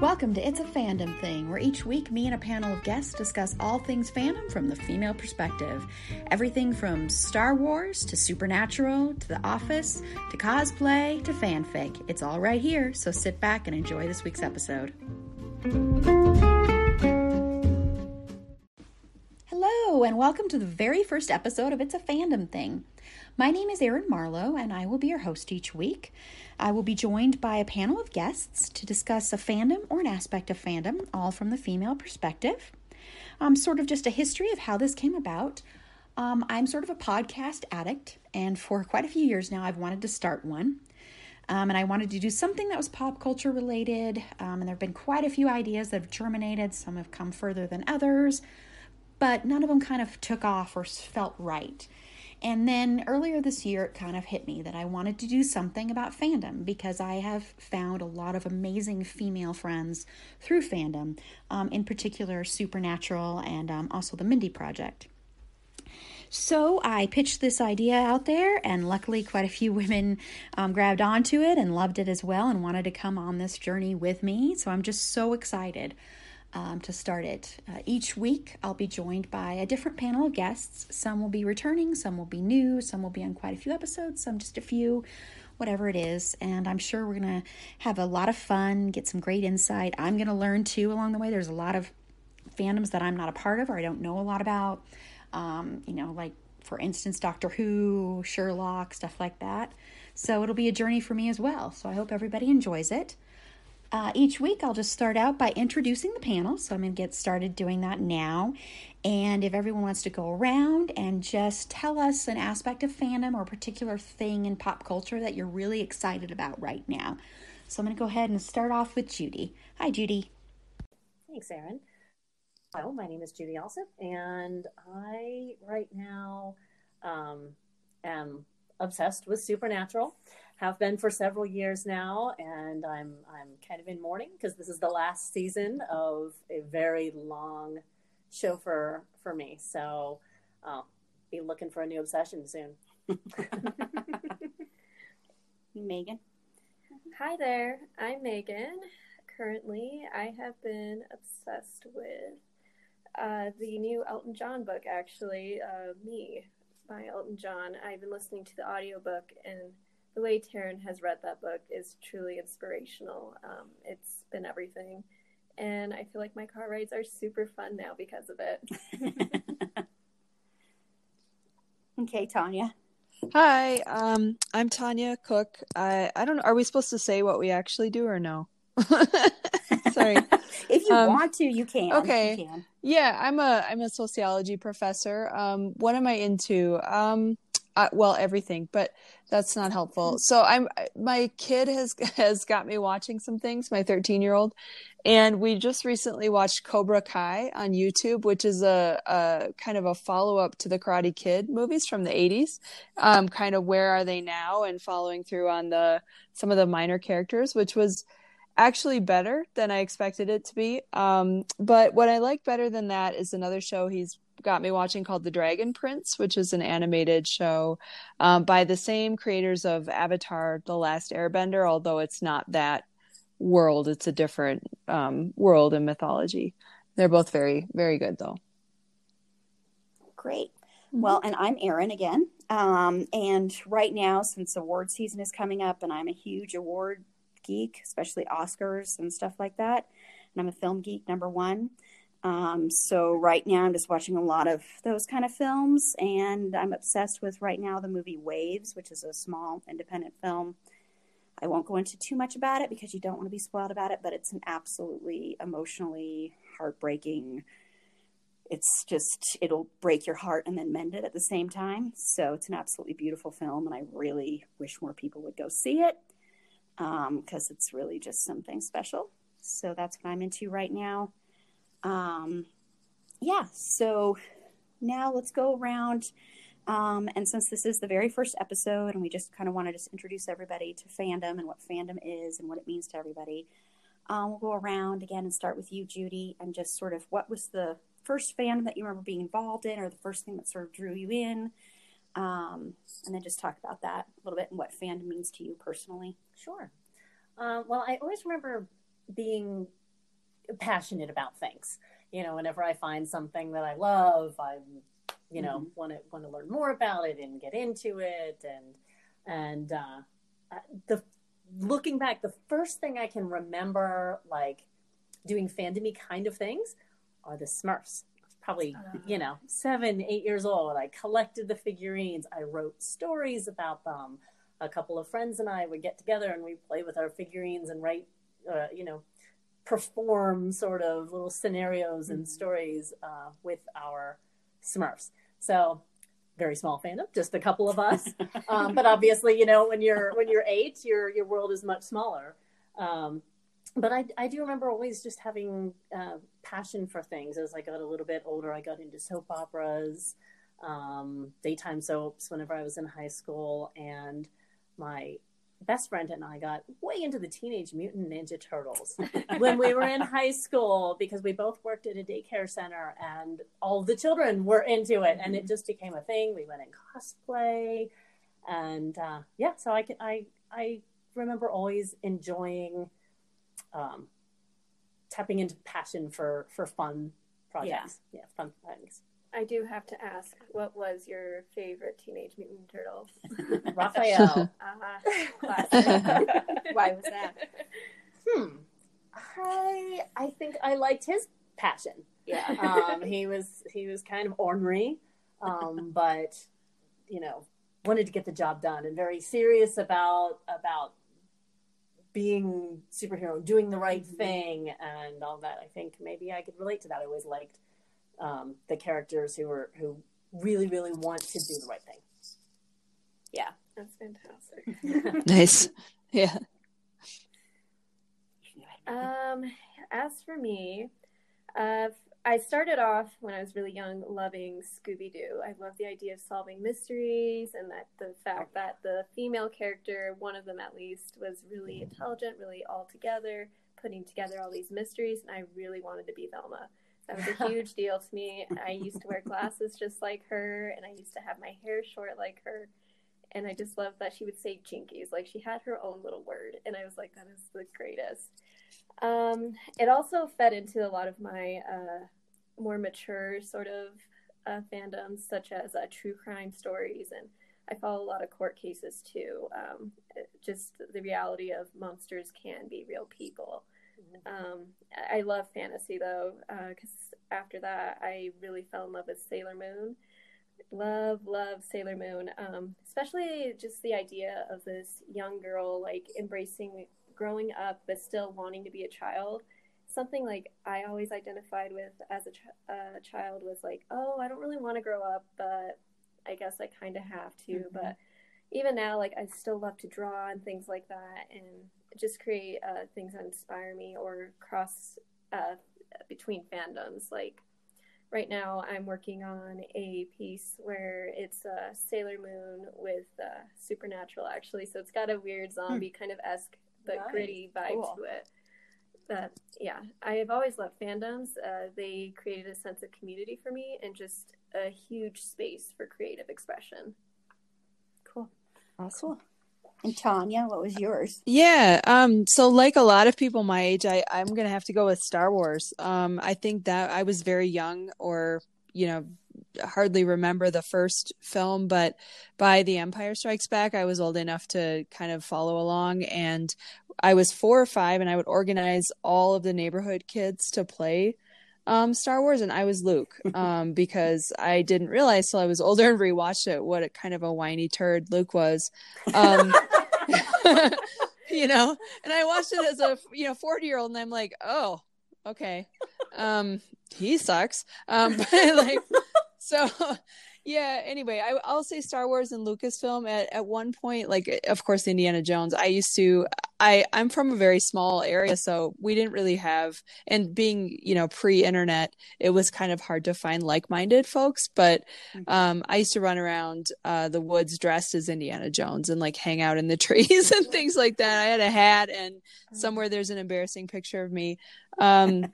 Welcome to It's a Fandom Thing, where each week me and a panel of guests discuss all things fandom from the female perspective. Everything from Star Wars to Supernatural to The Office to cosplay to fanfic. It's all right here, so sit back and enjoy this week's episode. Hello, and welcome to the very first episode of It's a Fandom Thing. My name is Erin Marlow, and I will be your host each week. I will be joined by a panel of guests to discuss a fandom or an aspect of fandom, all from the female perspective. Um, sort of just a history of how this came about. Um, I'm sort of a podcast addict, and for quite a few years now, I've wanted to start one. Um, and I wanted to do something that was pop culture related. Um, and there have been quite a few ideas that have germinated. Some have come further than others, but none of them kind of took off or felt right. And then earlier this year, it kind of hit me that I wanted to do something about fandom because I have found a lot of amazing female friends through fandom, um, in particular Supernatural and um, also the Mindy Project. So I pitched this idea out there, and luckily, quite a few women um, grabbed onto it and loved it as well and wanted to come on this journey with me. So I'm just so excited um, to start it. Uh, each week, I'll be joined by a different panel of guests. Some will be returning, some will be new, some will be on quite a few episodes, some just a few, whatever it is. And I'm sure we're going to have a lot of fun, get some great insight. I'm going to learn too along the way. There's a lot of fandoms that I'm not a part of or I don't know a lot about. Um, you know, like for instance, Doctor Who, Sherlock, stuff like that. So it'll be a journey for me as well. So I hope everybody enjoys it. Uh, each week, I'll just start out by introducing the panel. So I'm going to get started doing that now. And if everyone wants to go around and just tell us an aspect of fandom or a particular thing in pop culture that you're really excited about right now. So I'm going to go ahead and start off with Judy. Hi, Judy. Thanks, Erin. Well, my name is Judy Alsip, and I right now um, am obsessed with Supernatural have been for several years now, and I'm I'm kind of in mourning because this is the last season of a very long show for for me. So I'll be looking for a new obsession soon. Megan. Hi there, I'm Megan. Currently, I have been obsessed with uh, the new Elton John book, actually, uh, Me by Elton John. I've been listening to the audiobook and the way Taron has read that book is truly inspirational. Um, it's been everything. And I feel like my car rides are super fun now because of it. okay, Tanya. Hi, um, I'm Tanya Cook. I I don't know. Are we supposed to say what we actually do or no? Sorry. if you um, want to, you can. Okay. You can. Yeah, I'm a I'm a sociology professor. Um, what am I into? Um, I, well, everything, but that's not helpful. Mm-hmm. So I'm my kid has has got me watching some things, my 13 year old, and we just recently watched Cobra Kai on YouTube, which is a, a kind of a follow up to the Karate Kid movies from the 80s. Um, kind of where are they now, and following through on the some of the minor characters, which was actually better than I expected it to be. Um, but what I like better than that is another show he's got me watching called The Dragon Prince, which is an animated show um, by the same creators of Avatar: The Last Airbender, although it's not that world; it's a different um, world and mythology. They're both very, very good, though. Great. Mm-hmm. Well, and I'm Erin again. Um, and right now, since award season is coming up, and I'm a huge award geek, especially Oscars and stuff like that, and I'm a film geek number one. Um, so right now I'm just watching a lot of those kind of films, and I'm obsessed with right now the movie Waves, which is a small independent film. I won't go into too much about it because you don't want to be spoiled about it, but it's an absolutely emotionally heartbreaking it's just it'll break your heart and then mend it at the same time. So it's an absolutely beautiful film, and I really wish more people would go see it because um, it's really just something special. So that's what I'm into right now. Um, yeah, so now let's go around. Um, and since this is the very first episode, and we just kind of want to just introduce everybody to fandom and what fandom is and what it means to everybody, um, we'll go around again and start with you, Judy, and just sort of what was the first fandom that you remember being involved in, or the first thing that sort of drew you in, um, and then just talk about that a little bit and what fandom means to you personally. Sure. Uh, well, I always remember being passionate about things. You know, whenever I find something that I love, I, you know, want to want to learn more about it and get into it. And and uh, uh, the looking back, the first thing I can remember, like doing fandomy kind of things, are the Smurfs. Probably, uh, you know, seven, eight years old. I collected the figurines. I wrote stories about them. A couple of friends and I would get together and we play with our figurines and write, uh, you know, perform sort of little scenarios and mm-hmm. stories uh, with our Smurfs. So very small fandom, just a couple of us. um, but obviously, you know, when you're when you're eight, your your world is much smaller. Um, but I, I do remember always just having uh, passion for things. As I got a little bit older, I got into soap operas, um, daytime soaps whenever I was in high school, and my best friend and I got way into the Teenage Mutant Ninja Turtles when we were in high school because we both worked at a daycare center and all the children were into it and it mm-hmm. just became a thing. We went in cosplay and uh, yeah, so I can, I I remember always enjoying um, tapping into passion for for fun projects. Yeah, yeah fun things. I do have to ask, what was your favorite Teenage Mutant Turtle? Raphael. uh-huh. Why was that? Hmm. I I think I liked his passion. Yeah. Um, he was he was kind of ornery, um, but you know wanted to get the job done and very serious about about being superhero, doing the right mm-hmm. thing, and all that. I think maybe I could relate to that. I always liked um, the characters who are who really really want to do the right thing. Yeah, that's fantastic. nice. Yeah. Um, as for me, uh, I started off when I was really young loving Scooby Doo. I love the idea of solving mysteries and that the fact that the female character, one of them at least, was really intelligent, really all together, putting together all these mysteries, and I really wanted to be Velma. That was a huge deal to me. I used to wear glasses just like her, and I used to have my hair short like her. And I just loved that she would say jinkies. Like she had her own little word. And I was like, that is the greatest. Um, it also fed into a lot of my uh, more mature sort of uh, fandoms, such as uh, true crime stories. And I follow a lot of court cases too. Um, just the reality of monsters can be real people. Um, I love fantasy though, because uh, after that, I really fell in love with Sailor Moon. Love, love Sailor Moon, um, especially just the idea of this young girl like embracing growing up but still wanting to be a child. Something like I always identified with as a ch- uh, child was like, oh, I don't really want to grow up, but I guess I kind of have to. Mm-hmm. But even now, like I still love to draw and things like that, and just create uh, things that inspire me or cross uh, between fandoms. Like right now, I'm working on a piece where it's uh, Sailor Moon with uh, Supernatural, actually. So it's got a weird hmm. zombie hmm. kind of esque but nice. gritty vibe cool. to it. But yeah, I have always loved fandoms. Uh, they created a sense of community for me and just a huge space for creative expression. Cool. Awesome. And Tanya, what was yours? Yeah, um, so like a lot of people my age, I, I'm gonna have to go with Star Wars. Um, I think that I was very young or, you know, hardly remember the first film, but by The Empire Strikes Back, I was old enough to kind of follow along. And I was four or five, and I would organize all of the neighborhood kids to play um, Star Wars, and I was Luke um, because I didn't realize till I was older and rewatched it what a kind of a whiny turd Luke was. Um, you know, and I watched it as a you know forty year old, and I'm like, oh, okay. um, he sucks. Um, but like, so yeah. Anyway, I, I'll say Star Wars and Lucasfilm at at one point. Like, of course, Indiana Jones. I used to. I I'm from a very small area, so we didn't really have. And being you know pre-internet, it was kind of hard to find like-minded folks. But um, I used to run around uh, the woods dressed as Indiana Jones and like hang out in the trees and things like that. I had a hat, and somewhere there's an embarrassing picture of me. Um,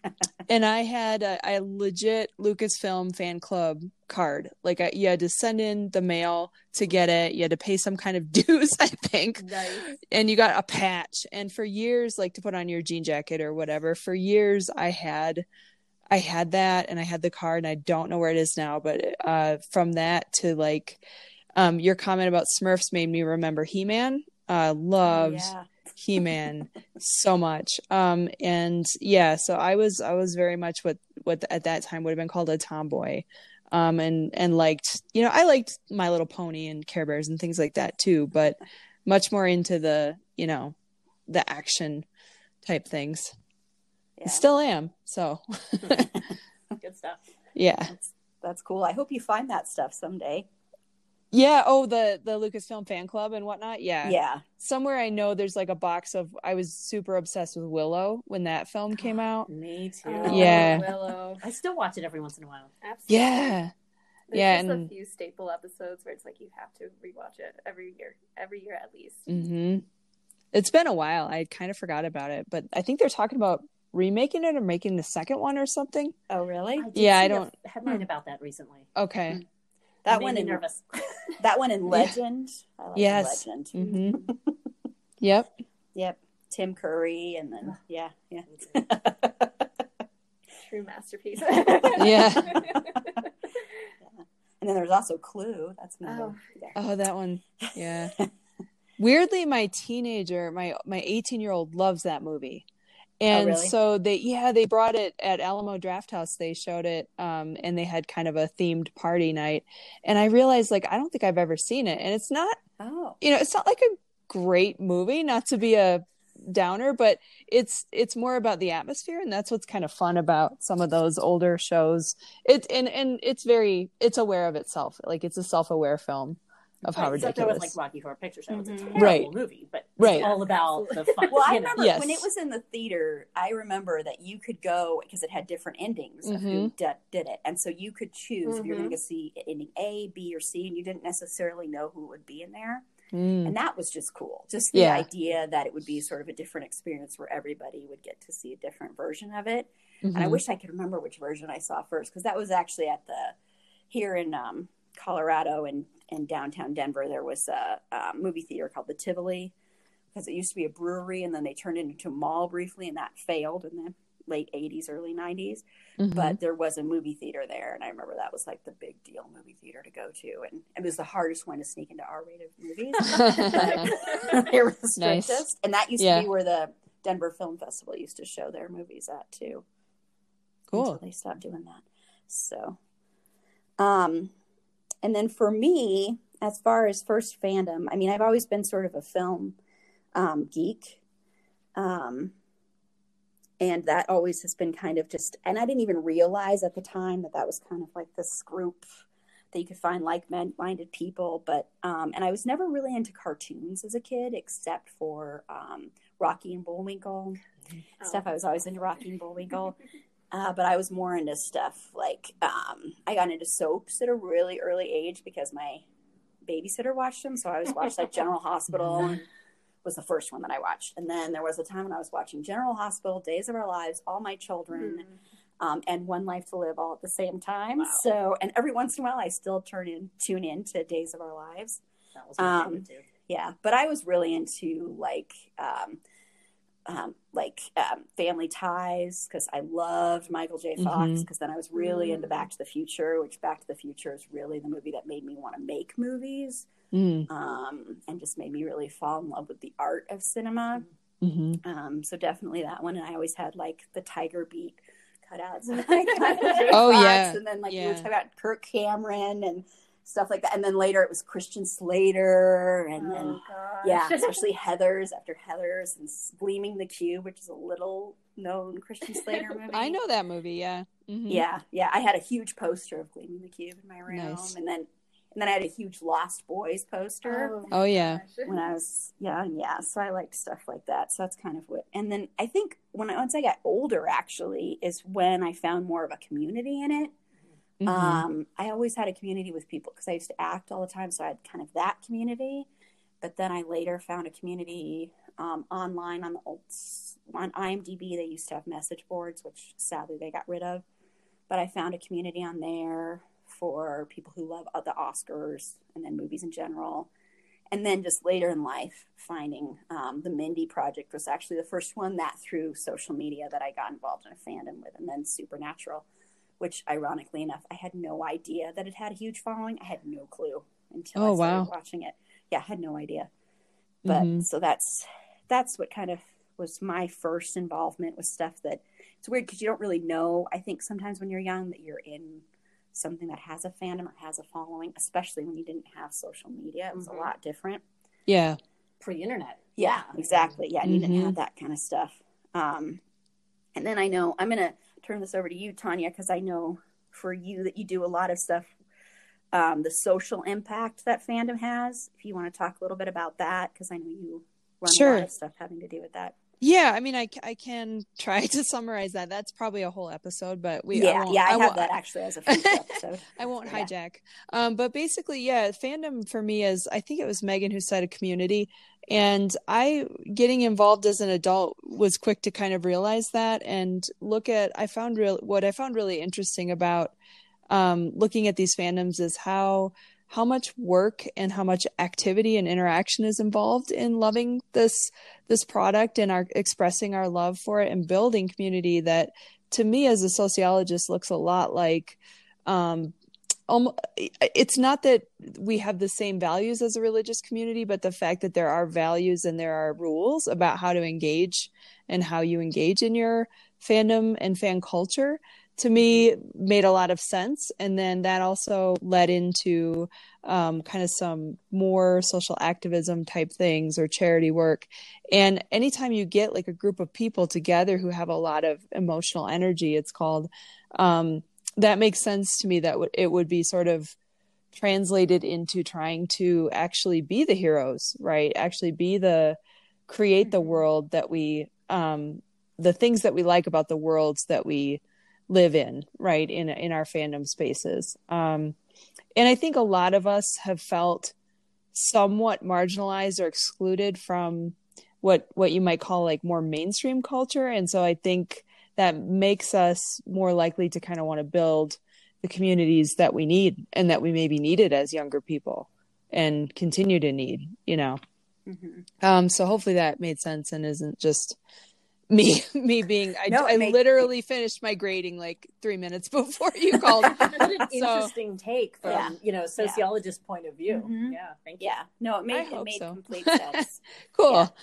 and I had a, a legit Lucasfilm fan club card. Like I, you had to send in the mail to get it. You had to pay some kind of dues, I think. Nice. And you got a patch. And for years, like to put on your jean jacket or whatever, for years I had I had that and I had the card and I don't know where it is now, but uh from that to like um your comment about Smurfs made me remember He-Man. Uh loved yeah. He-man so much um and yeah so i was i was very much what what at that time would have been called a tomboy um and and liked you know i liked my little pony and care bears and things like that too but much more into the you know the action type things Yeah. still am so Good stuff. yeah That's, that's cool. I hope you find that stuff someday. Yeah oh the the lucasfilm fan club and whatnot yeah Yeah. somewhere i know there's like a box of i was super obsessed with willow when that film came out Me too. Oh, Yeah. Willow. I still watch it every once in a while. Absolutely. yeah There's Yeah, just and- a few staple episodes where it's like you have to rewatch it every year, every year at least. hmm It's been a while. I kind of forgot about it, but I think they're talking about remaking it or making the second one or something. Oh, really? I Yeah, I don't- have headline about that recently. Okay. That one in nervous. that one in Legend. I like Yes. Legend. hmm yep. Yep. Tim Curry, and then yeah, yeah. True masterpiece. Yeah. And then there's also Clue. That's another. Oh. yeah. Oh, that one. Yeah. Weirdly, my teenager, my my 18 year old, loves that movie. And really? so they, yeah, they brought it at Alamo Drafthouse. They showed it, um, and they had kind of a themed party night. And I realized, like, I don't think I've ever seen it, and it's not Oh, you know it's not like a great movie not to be a downer but it's it's more about the atmosphere and that's what's kind of fun about some of those older shows it and and it's very it's aware of itself like it's a self-aware film of how Right, except it ridiculous was like Rocky Horror Picture Show. It's a Mhm. terrible Right. movie, but Right. it's all about the fun. well, I you know. remember Yes. when it was in the theater. I remember that you could go because it had different endings of who Mhm. did, did it, and so you could choose if you're going to see ending A, B, or C, and you didn't necessarily know who would be in there. Mm. and that was just cool just the Yeah. idea that it would be sort of a different experience where everybody would get to see a different version of it and i wish i could remember which version i saw first because that was actually at the here in um, colorado and in downtown denver there was a, uh movie theater called the tivoli because it used to be a brewery and then they turned it into a mall briefly and that failed in the late 80s early 90s Mhm. but there was a movie theater there and i remember that was like the big deal movie theater to go to and it was the hardest one to sneak into r-rated movies but they were the Nice. strictest. And that used Yeah. to be where the Denver Film Festival used to show their movies at too. Cool. Until they stopped doing that. So, um, and then for me, as far as first fandom, I mean, I've always been sort of a film um, geek. Um, and that always has been kind of just, and I didn't even realize at the time that that was kind of like this group that you could find like-minded people. But um, and I was never really into cartoons as a kid, except for um, Rocky and Bullwinkle stuff. I was always into Rocky and Bullwinkle. Uh, but I was more into stuff like um, I got into soaps at a really early age because my babysitter watched them. So I always watched like General Hospital was the first one that I watched. And then there was a time when I was watching General Hospital, Days of Our Lives, All My Children, um, and One Life to Live all at the same time. Wow. So, and every once in a while, I still turn in, tune in to Days of Our Lives. That was my Um, favorite too. Yeah, but I was really into like, um, um, like um, Family Ties because I loved Michael J. Fox. Because then I was really into Mm. Back to the Future, which Back to the Future is really the movie that made me want to make movies, Mm. um, and just made me really fall in love with the art of cinema. Mhm. Um, so definitely that one. And I always had like the Tiger Beat cutouts. of, like, Michael J. Oh, Fox, yeah. and then like we were Yeah. talking about Kirk Cameron and stuff like that. And then later it was Christian Slater, and then Oh, yeah, especially Heather's after Heather's and Gleaming the Cube, which is a little known Christian Slater movie. I know that movie. Yeah. Mhm. Yeah, yeah. I had a huge poster of Gleaming the Cube in my room, Nice. and then and then I had a huge Lost Boys poster Oh yeah. when I was young. Yeah, so I liked stuff like that. So that's kind of what. And then I think when I, once I got older, actually, is when I found more of a community in it. Mhm. Um, I always had a community with people because I used to act all the time, so I had kind of that community. But then I later found a community um, online on the old on IMDb. They used to have message boards, which sadly they got rid of. But I found a community on there for people who love the Oscars and then movies in general. And then just later in life, finding um, the Mindy Project was actually the first one that through social media that I got involved in a fandom with, and then Supernatural which ironically enough, I had no idea that it had a huge following. I had no clue until Oh, I started wow. watching it. Yeah, I had no idea. But Mhm. so that's that's what kind of was my first involvement with stuff that it's weird because you don't really know. I think sometimes when you're young that you're in something that has a fandom or has a following, especially when you didn't have social media. It was Mhm. a lot different. Yeah. Pre-internet. Yeah, exactly. Yeah, you didn't Mhm. have that kind of stuff. Um, and then I know I'm going to turn this over to you, Tanya, because I know for you that you do a lot of stuff, um, the social impact that fandom has. If you want to talk a little bit about that, because I know you run a lot of stuff having to do with that. Yeah, I mean, I, I can try to summarize that. That's probably a whole episode, but we I yeah, won't- yeah, I, have won't- that actually as a episode. I won't hijack. Um, but basically, yeah, fandom for me is I think it was Megan who said a community. And I getting involved as an adult was quick to kind of realize that and look at I found real what I found really interesting about um, looking at these fandoms is how how much work and how much activity and interaction is involved in loving this this product and our expressing our love for it and building community that to me as a sociologist looks a lot like um it's not that we have the same values as a religious community but the fact that there are values and there are rules about how to engage and how you engage in your fandom and fan culture to me made a lot of sense. And then that also led into um, kind of some more social activism type things or charity work. And anytime you get like a group of people together who have a lot of emotional energy it's called um, that makes sense to me that w- it would be sort of translated into trying to actually be the heroes right? Actually be the create the world that we um the things that we like about the worlds that we live in right in in our fandom spaces. Um and i think a lot of us have felt somewhat marginalized or excluded from what what you might call like more mainstream culture. And so i think that makes us more likely to kind of want to build the communities that we need and that we maybe needed as younger people and continue to need you know? Hmm um so hopefully that made sense and isn't just me me being i, No, I make- literally finished my grading like three minutes before you called What an So- interesting take from Yeah. you know sociologist point of view. Mhm. Yeah, thank you. Yeah, no, it made I it made so. complete sense. cool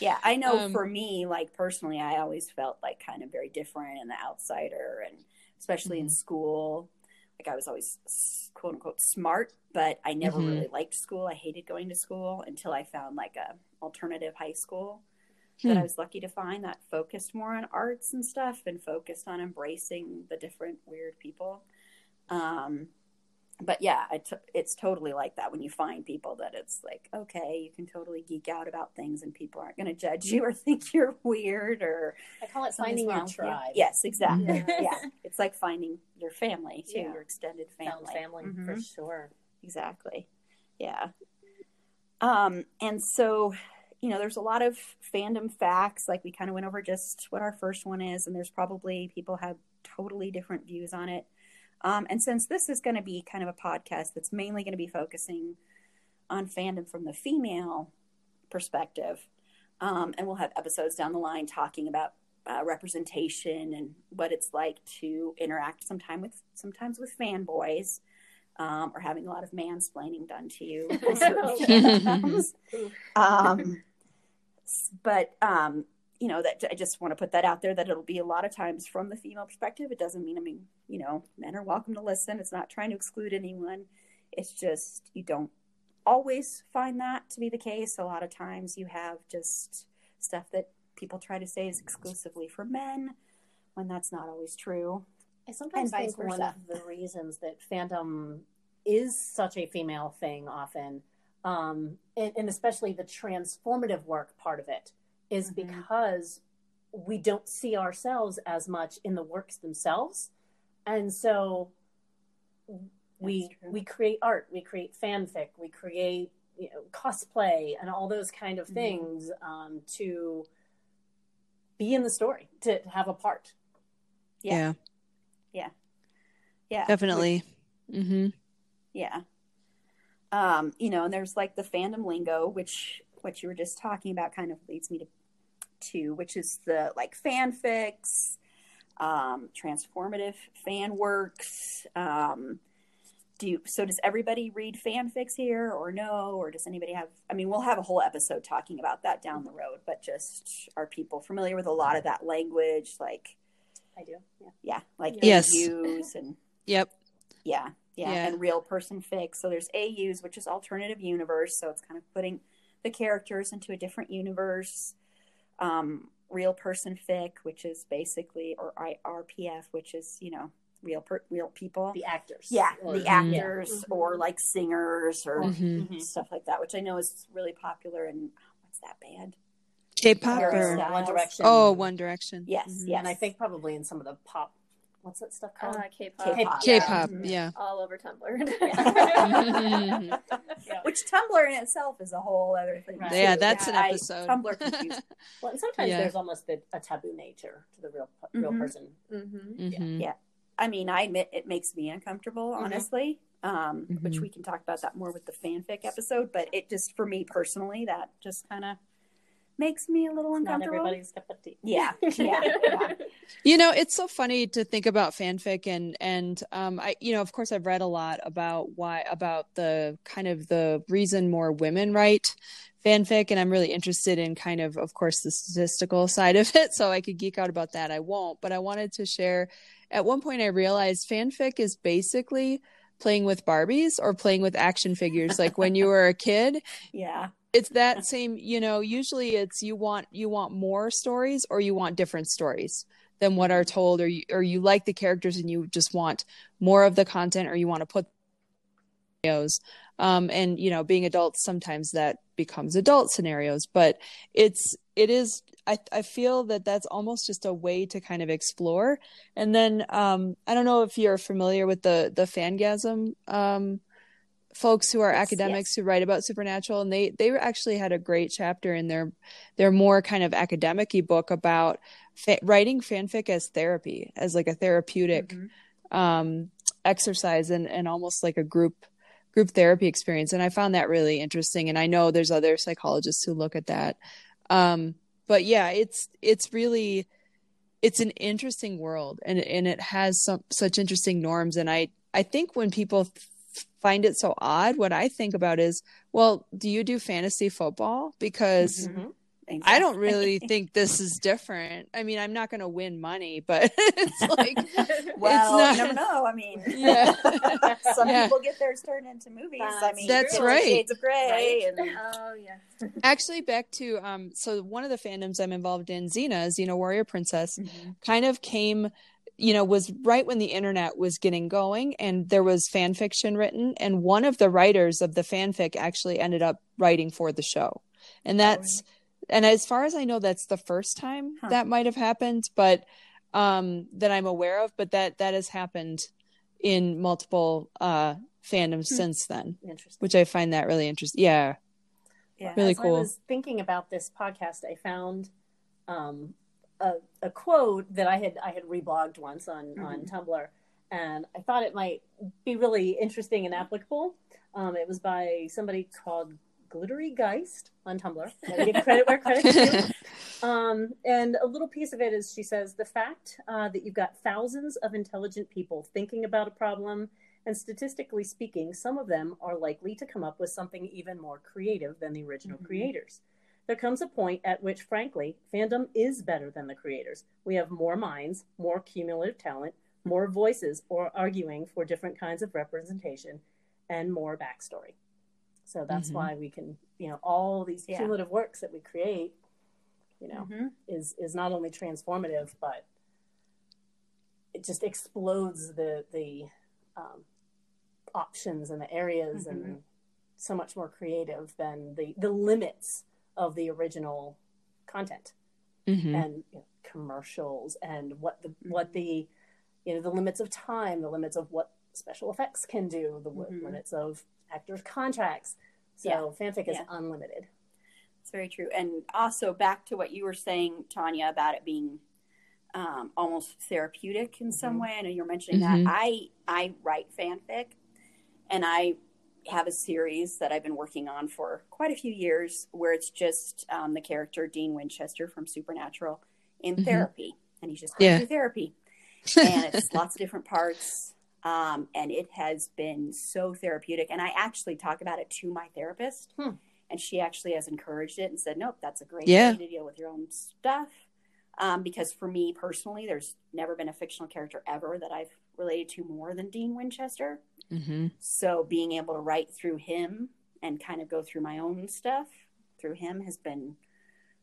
Yeah, I know Um, for me, like personally, I always felt like kind of very different and the outsider, and especially in Mhm. school. Like I was always quote unquote smart, but I never Mhm. really liked school. I hated going to school until I found like a alternative high school that Hmm. I was lucky to find that focused more on arts and stuff and focused on embracing the different weird people. Um, but yeah, t- it's totally like that when you find people that it's like, okay, you can totally geek out about things and people aren't going to judge you or think you're weird or I call it finding your with you. tribe. Yes, exactly. Yeah. Yeah. It's like finding your family too, Yeah. your extended Found family. family Mhm for sure. exactly yeah um and so you know there's a lot of fandom facts like we kind of went over just what our first one is and there's probably people have totally different views on it um and since this is going to be kind of a podcast that's mainly going to be focusing on fandom from the female perspective um and we'll have episodes down the line talking about uh, representation and what it's like to interact sometime with sometimes with fanboys um, or having a lot of mansplaining done to you. in certain fandoms. um, s- but um, you know that I just want to put that out there that it'll be a lot of times from the female perspective. It doesn't mean I mean you know men are welcome to listen. It's not trying to exclude anyone. It's just you don't always find that to be the case. A lot of times you have just stuff that people try to say is exclusively for men when that's not always true. I sometimes And think one of the reasons that fandom is such a female thing often, um, and, and especially the transformative work part of it, is Mhm. because we don't see ourselves as much in the works themselves, and so we we create art, we create fanfic, we create you know cosplay and all those kind of Mhm. things um, to be in the story, to have a part. Yeah. Yeah, Yeah, definitely. mm-hmm Yeah. Um, you know, and there's like the fandom lingo, which what you were just talking about kind of leads me to to, which is the like fanfics, um, transformative fan works. Um, do you, so does everybody read fanfics here or no? Or does anybody have I mean, we'll have a whole episode talking about that down the road, but just are people familiar with a lot of that language? Like I do. Yeah. yeah, like Yes. And Yep. yeah, yeah, Yeah. and real person fic. So there's AUs, which is alternative universe. So it's kind of putting the characters into a different universe. Um, real person fic, which is basically, or IRPF, which is you know real per, real people. The actors. yeah, Or- the actors Mhm. or like singers or hmm Mhm. stuff like that, which I know is really popular. And what's that band? K-pop or One Direction. oh, One Direction. Yes, Mhm. yes, And I think probably in some of the pop, what's that stuff called? Uh, K-pop. K-pop. K-pop. Mhm. Yeah. All over Tumblr. Mhm. which Tumblr in itself is a whole other thing. Right. Yeah, that's an I- episode. Tumblr confused Well, and sometimes Yeah. there's almost a, a taboo nature to the real real Mhm. person. hmm Mhm. I mean, I admit it makes me uncomfortable, Mhm. honestly. Um, which we can talk about that more with the fanfic episode. But it just, for me personally, that just kind of makes me a little Not uncomfortable. everybody's cup of tea. Yeah, yeah, yeah. You know, it's so funny to think about fanfic and and um I you know, of course I've read a lot about why about the kind of the reason more women write fanfic and I'm really interested in kind of of course the statistical side of it, so I could geek out about that. I won't, but I wanted to share at one point I realized fanfic is basically playing with Barbies or playing with action figures like when you were a kid yeah. It's that same you know usually it's you want you want more stories or you want different stories than what are told or you, or you like the characters and you just want more of the content or you want to put scenarios. Um and you know being adults sometimes that becomes adult scenarios but it's it is i i feel that that's almost just a way to kind of explore. And then um i don't know if you're familiar with the the fangasm um folks who are Yes, academics who write about supernatural and they they actually had a great chapter in their their more kind of academic-y book about fa- writing fanfic as therapy as like a therapeutic Mhm. um exercise and and almost like a group group therapy experience and i found that really interesting and i know there's other psychologists who look at that um but yeah it's it's really it's an interesting world and and it has some such interesting norms and i i think when people find it so odd what i think about is well do you do fantasy football because Mhm. I don't really think this is different. I mean, I'm not going to win money, but it's like, Well, not- you never know. I mean, yeah, some Yeah. people get theirs turned into movies. I That's mean, That's right. Shades of Grey, Right. and Oh yeah. actually, back to um, so one of the fandoms I'm involved in, Xena, Xena Warrior Princess, Mhm. kind of came, you know, was right when the internet was getting going, and there was fan fiction written, and one of the writers of the fanfic actually ended up writing for the show, and that's, and as far as I know, that's the first time Huh. that might have happened, but um, that I'm aware of, but that that has happened in multiple uh fandoms Hmm. since then, Interesting. which I find that really interesting. Yeah. yeah. Really cool. I was thinking about this podcast, I found um, a, a quote that I had I had reblogged once on on Mhm. Tumblr, and I thought it might be really interesting and applicable. Um, it was by somebody called Glittery Geist on Tumblr. Gotta give credit where credit's due. Um, and a little piece of it is she says the fact uh, that you've got thousands of intelligent people thinking about a problem, and statistically speaking, some of them are likely to come up with something even more creative than the original Mhm. creators. There comes a point at which, frankly, fandom is better than the creators. We have more minds, more cumulative talent, more voices or arguing for different kinds of representation, and more backstory. So that's Mhm. why we can, you know, all these Yeah. cumulative works that we create you know, Mhm. is is not only transformative, but it just explodes the the um, options and the areas and so much more creative than the the limits of the original content Mhm. and you know, commercials and what the what the you know the limits of time the limits of what special effects can do the w Mhm. limits of actors contracts so Yeah. fanfic is Yeah. unlimited It's very true. And also back to what you were saying, Tanya, about it being um, almost therapeutic in some Mhm. way. I know you're mentioning Mhm. that. I I write fanfic, and I have a series that I've been working on for quite a few years, where it's just um, the character Dean Winchester from Supernatural in Mhm. therapy, and he's just Yeah. going through therapy, and it's lots of different parts. Um, and it has been so therapeutic. And I actually talk about it to my therapist, Hmm. and she actually has encouraged it and said, "Nope, that's a great Yeah. way to deal with your own stuff." Um, because for me personally, there's never been a fictional character ever that I've related to more than Dean Winchester. Mhm. So being able to write through him and kind of go through my own stuff through him has been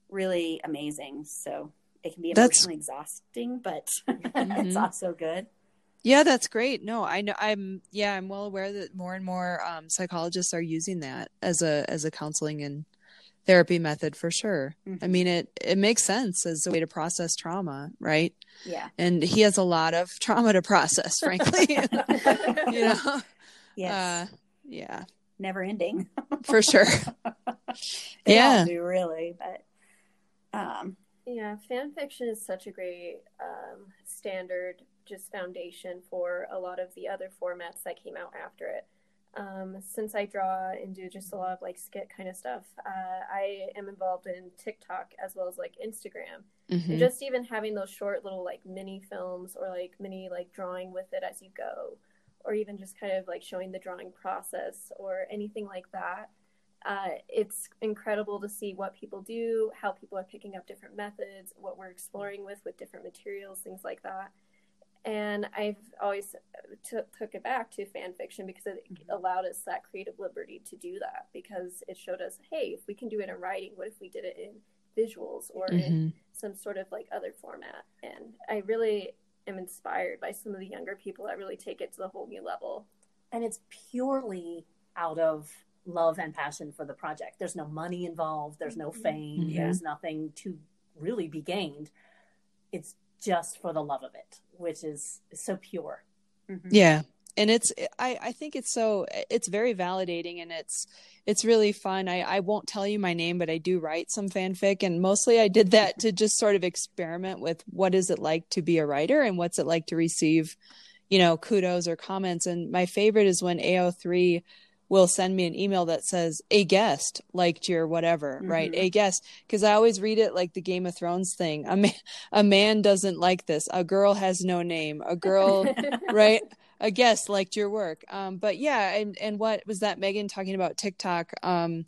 really amazing. So it can be That's- exhausting, but Mhm. it's also good. Yeah, that's great. No, I know I'm yeah, I'm well aware that more and more um, psychologists are using that as a as a counseling and therapy method for sure. I Mhm. mean it it makes sense as a way to process trauma, right? Yeah. And he has a lot of trauma to process, frankly. you know. Yes. Uh yeah, Never ending. for sure. They all Yeah. do really, but um, Yeah, fan fiction is such a great um, standard, just foundation for a lot of the other formats that came out after it. Um, since I draw and do just a lot of like skit kind of stuff, uh, I am involved in TikTok as well as like Instagram. Mhm. And just even having those short little like mini films or like mini like drawing with it as you go, or even just kind of like showing the drawing process or anything like that. Uh, it's incredible to see what people do, how people are picking up different methods, what we're exploring with with different materials, things like that. And I've always t- took it back to fan fiction because it allowed us that creative liberty to do that because it showed us, hey, if we can do it in writing, what if we did it in visuals or in Mhm. some sort of like other format? And I really am inspired by some of the younger people that really take it to the whole new level. and it's purely out of love and passion for the project there's no money involved there's no fame Mhm. there's nothing to really be gained it's just for the love of it which is so pure mhm. Yeah. And it's I, I think it's so it's very validating and it's it's really fun. I, I won't tell you my name, but I do write some fanfic and mostly I did that to just sort of experiment with what is it like to be a writer and what's it like to receive, you know, kudos or comments. And my favorite is when AO3 will send me an email that says a guest liked your whatever, right? Mhm. A guest. Because I always read it like the Game of Thrones thing. A man, a man doesn't like this. A girl has no name. A girl right a guest liked your work um but yeah and and what was that megan talking about tiktok um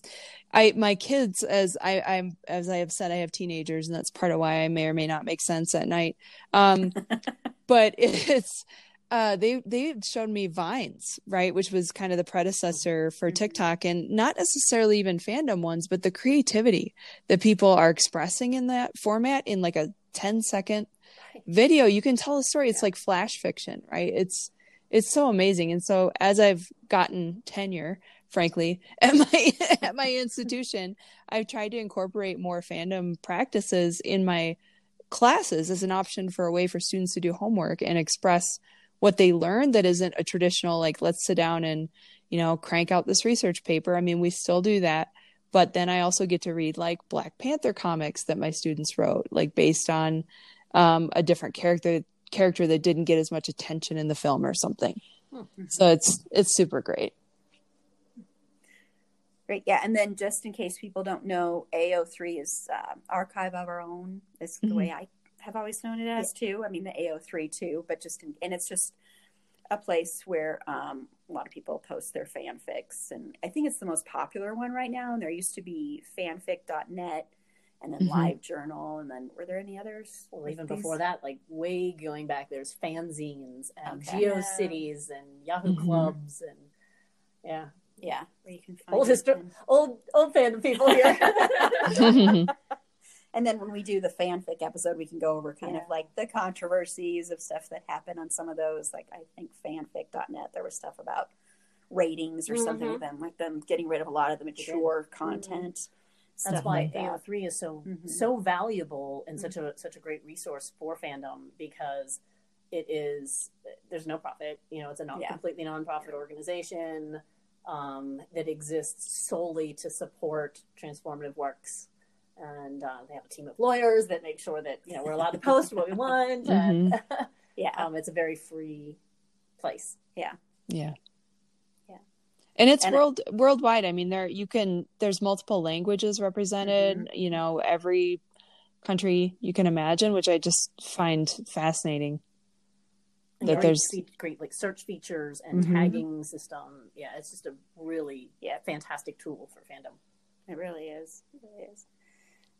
i my kids as i i'm as i have said i have teenagers and that's part of why i may or may not make sense at night um but it's uh they they showed me vines right which was kind of the predecessor for Mhm. tiktok and not necessarily even fandom ones but the creativity that people are expressing in that format in like a 10 second video. You can tell a story. It's like flash fiction right? It's it's so amazing. And so as i've gotten tenure frankly at my at my institution i've tried to incorporate more fandom practices in my classes as an option for a way for students to do homework and express what they learned that isn't a traditional like let's sit down and you know crank out this research paper i mean we still do that but then i also get to read like black panther comics that my students wrote like based on um, a different character character that didn't get as much attention in the film or something. So it's it's super great. Great. Yeah. And then just in case people don't know, AO3 is uh, Archive of Our Own, is the way I have always known it as too. I mean, the AO3 too, but just, in, and it's just a place where um, a lot of people post their fanfics. And I think it's the most popular one right now. And there used to be fanfic.net and then Mhm. LiveJournal. And then were there any others? well even these? before that like way going back there's fanzines and Okay. geocities and yahoo Mhm. clubs and yeah Yeah. Where you can find old it history old old fandom people here And then when we do the fanfic episode, we can go over kind Yeah. of like the controversies of stuff that happened on some of those. Like I think fanfic.net, there was stuff about ratings or something Mhm. with them, like them getting rid of a lot of the mature content. That's why like that. AO3 is so Mhm. so valuable and such a such a great resource for fandom because it is there's no profit. You know, it's a non Yeah. completely nonprofit organization um, that exists solely to support transformative works. And uh, they have a team of lawyers that make sure that you know we're allowed to post what we want, and Yeah. um, it's a very free place. Yeah. Yeah. Yeah. And it's And it- world worldwide. I mean, there you can there's multiple languages represented. Mm-hmm. You know, every country you can imagine, which I just find fascinating. And That there's- fe- great like search features and Mhm. tagging system. Yeah, it's just a really Yeah. fantastic tool for fandom. It really is. It really is.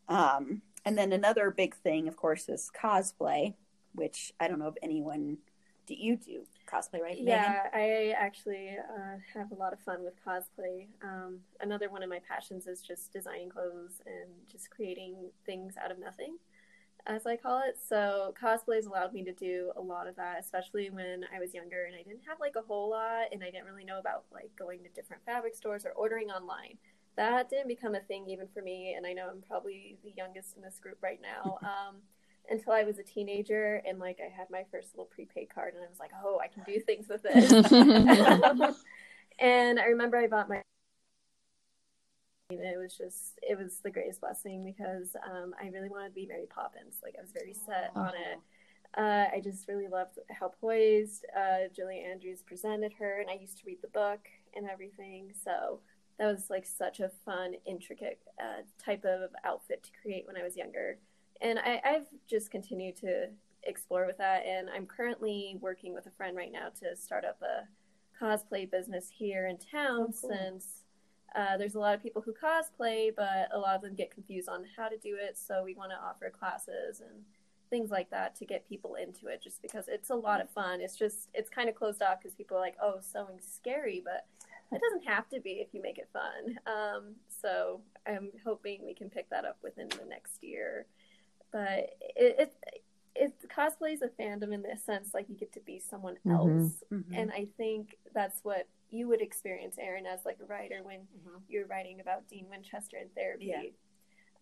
Um, and then another big thing, of course, is cosplay, which I don't know if anyone. Do you do cosplay, right? Megan? Yeah, I actually uh, have a lot of fun with cosplay. Um, another one of my passions is just designing clothes and just creating things out of nothing, as I call it. So cosplay has allowed me to do a lot of that, especially when I was younger and I didn't have like a whole lot and I didn't really know about like going to different fabric stores or ordering online. That didn't become a thing even for me, and I know I'm probably the youngest in this group right now. Um, until I was a teenager and like I had my first little prepaid card and I was like, oh, I can do things with this. and I remember I bought my. It was just, it was the greatest blessing because um, I really wanted to be Mary Poppins. Like I was very set on it. Uh, I just really loved how poised uh, Julie Andrews presented her, and I used to read the book and everything. So that was like such a fun, intricate uh, type of outfit to create when I was younger. And I, I've just continued to explore with that. And I'm currently working with a friend right now to start up a cosplay business here in town Oh, cool. since uh, there's a lot of people who cosplay, but a lot of them get confused on how to do it. So we want to offer classes and things like that to get people into it just because it's a lot of fun. It's just, it's kind of closed off because people are like, oh, sewing's scary, but it doesn't have to be if you make it fun. Um, so I'm hoping we can pick that up within the next year. But it, it, it cosplay is a fandom in the sense like you get to be someone Mhm. else, Mhm. and I think that's what you would experience, Erin, as like a writer when Mhm. you're writing about Dean Winchester in therapy. Yeah.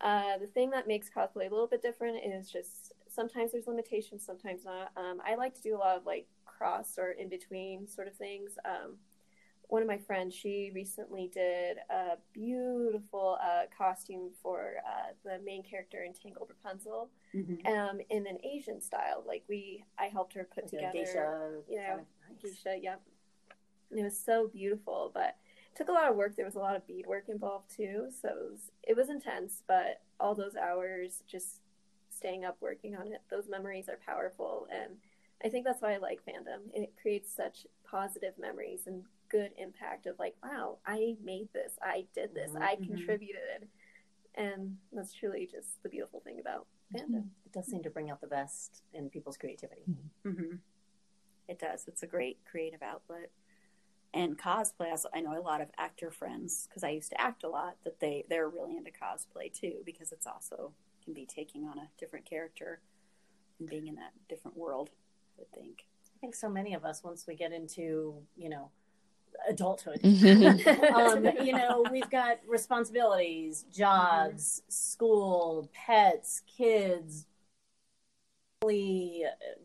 Uh, the thing that makes cosplay a little bit different is just sometimes there's limitations, sometimes not. Um, I like to do a lot of like cross or in between sort of things. Um, one of my friends, she recently did a beautiful uh, costume for uh, the main character in Tangled Rapunzel Mhm. um, in an Asian style. Like we, I helped her put together geisha you know, kind of- nice. geisha, yep. And it was so beautiful, but it took a lot of work. There was a lot of beadwork involved too, so it was, it was intense. But all those hours just staying up working on it, those memories are powerful, and I think that's why I like fandom. It creates such positive memories and good impact of like, wow, I made this, I did this, I Mhm. contributed, and that's truly just the beautiful thing about fandom. It does seem to bring out the best in people's creativity. hmm It does. It's a great creative outlet. And cosplay, I know a lot of actor friends because I used to act a lot. That they they're really into cosplay too because it's also can be taking on a different character and being in that different world. I would think. I think so many of us, once we get into, you know, adulthood, Mhm. um, you know, we've got responsibilities, jobs, school, pets, kids, family, uh,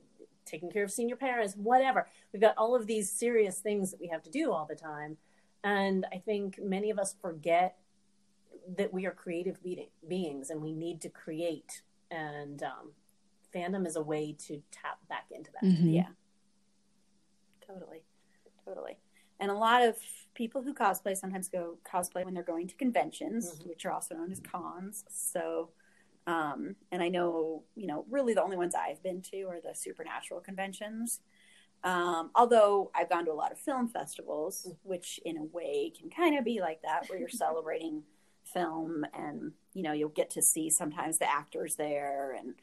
taking care of senior parents, whatever. We've got all of these serious things that we have to do all the time. And I think many of us forget that we are creative be- beings and we need to create. And um, fandom is a way to tap back into that. Mhm. Yeah. Totally. Totally. And a lot of people who cosplay sometimes go cosplay when they're going to conventions, Mhm. which are also known as cons. So, um, and I know, you know, really the only ones I've been to are the supernatural conventions. Um, although I've gone to a lot of film festivals, which in a way can kind of be like that, where you're celebrating film and, you know, you'll get to see sometimes the actors there and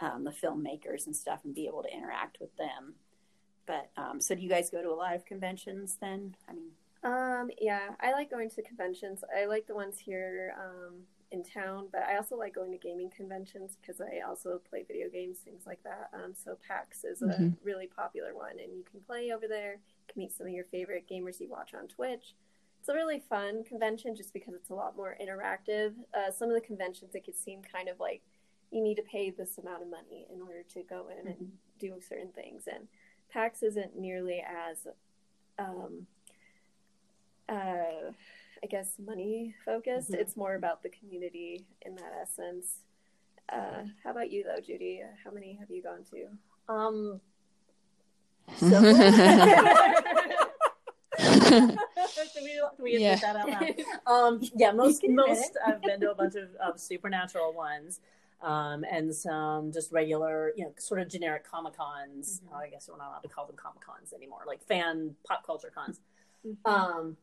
um, the filmmakers and stuff and be able to interact with them. But um, so do you guys go to a lot of conventions then? I mean, Um, yeah, I like going to conventions. I like the ones here um, in town, but I also like going to gaming conventions because I also play video games, things like that. Um, so PAX is a Mhm. really popular one, and you can play over there. You can meet some of your favorite gamers you watch on Twitch. It's a really fun convention just because it's a lot more interactive. Uh, some of the conventions, it could seem kind of like you need to pay this amount of money in order to go in and do certain things, and PAX isn't nearly as um, uh, I guess money focused. Mhm. It's more about the community in that essence. Uh, how about you though, Judy? How many have you gone to? Um, yeah. can we, can we Yeah. admit that out loud? Um, yeah, most most I've been to a bunch of, of supernatural ones, um, and some just regular, you know, sort of generic comic cons. Mm-hmm. Oh, I guess we're not allowed to call them comic cons anymore, like fan pop culture cons. Mm-hmm. Um,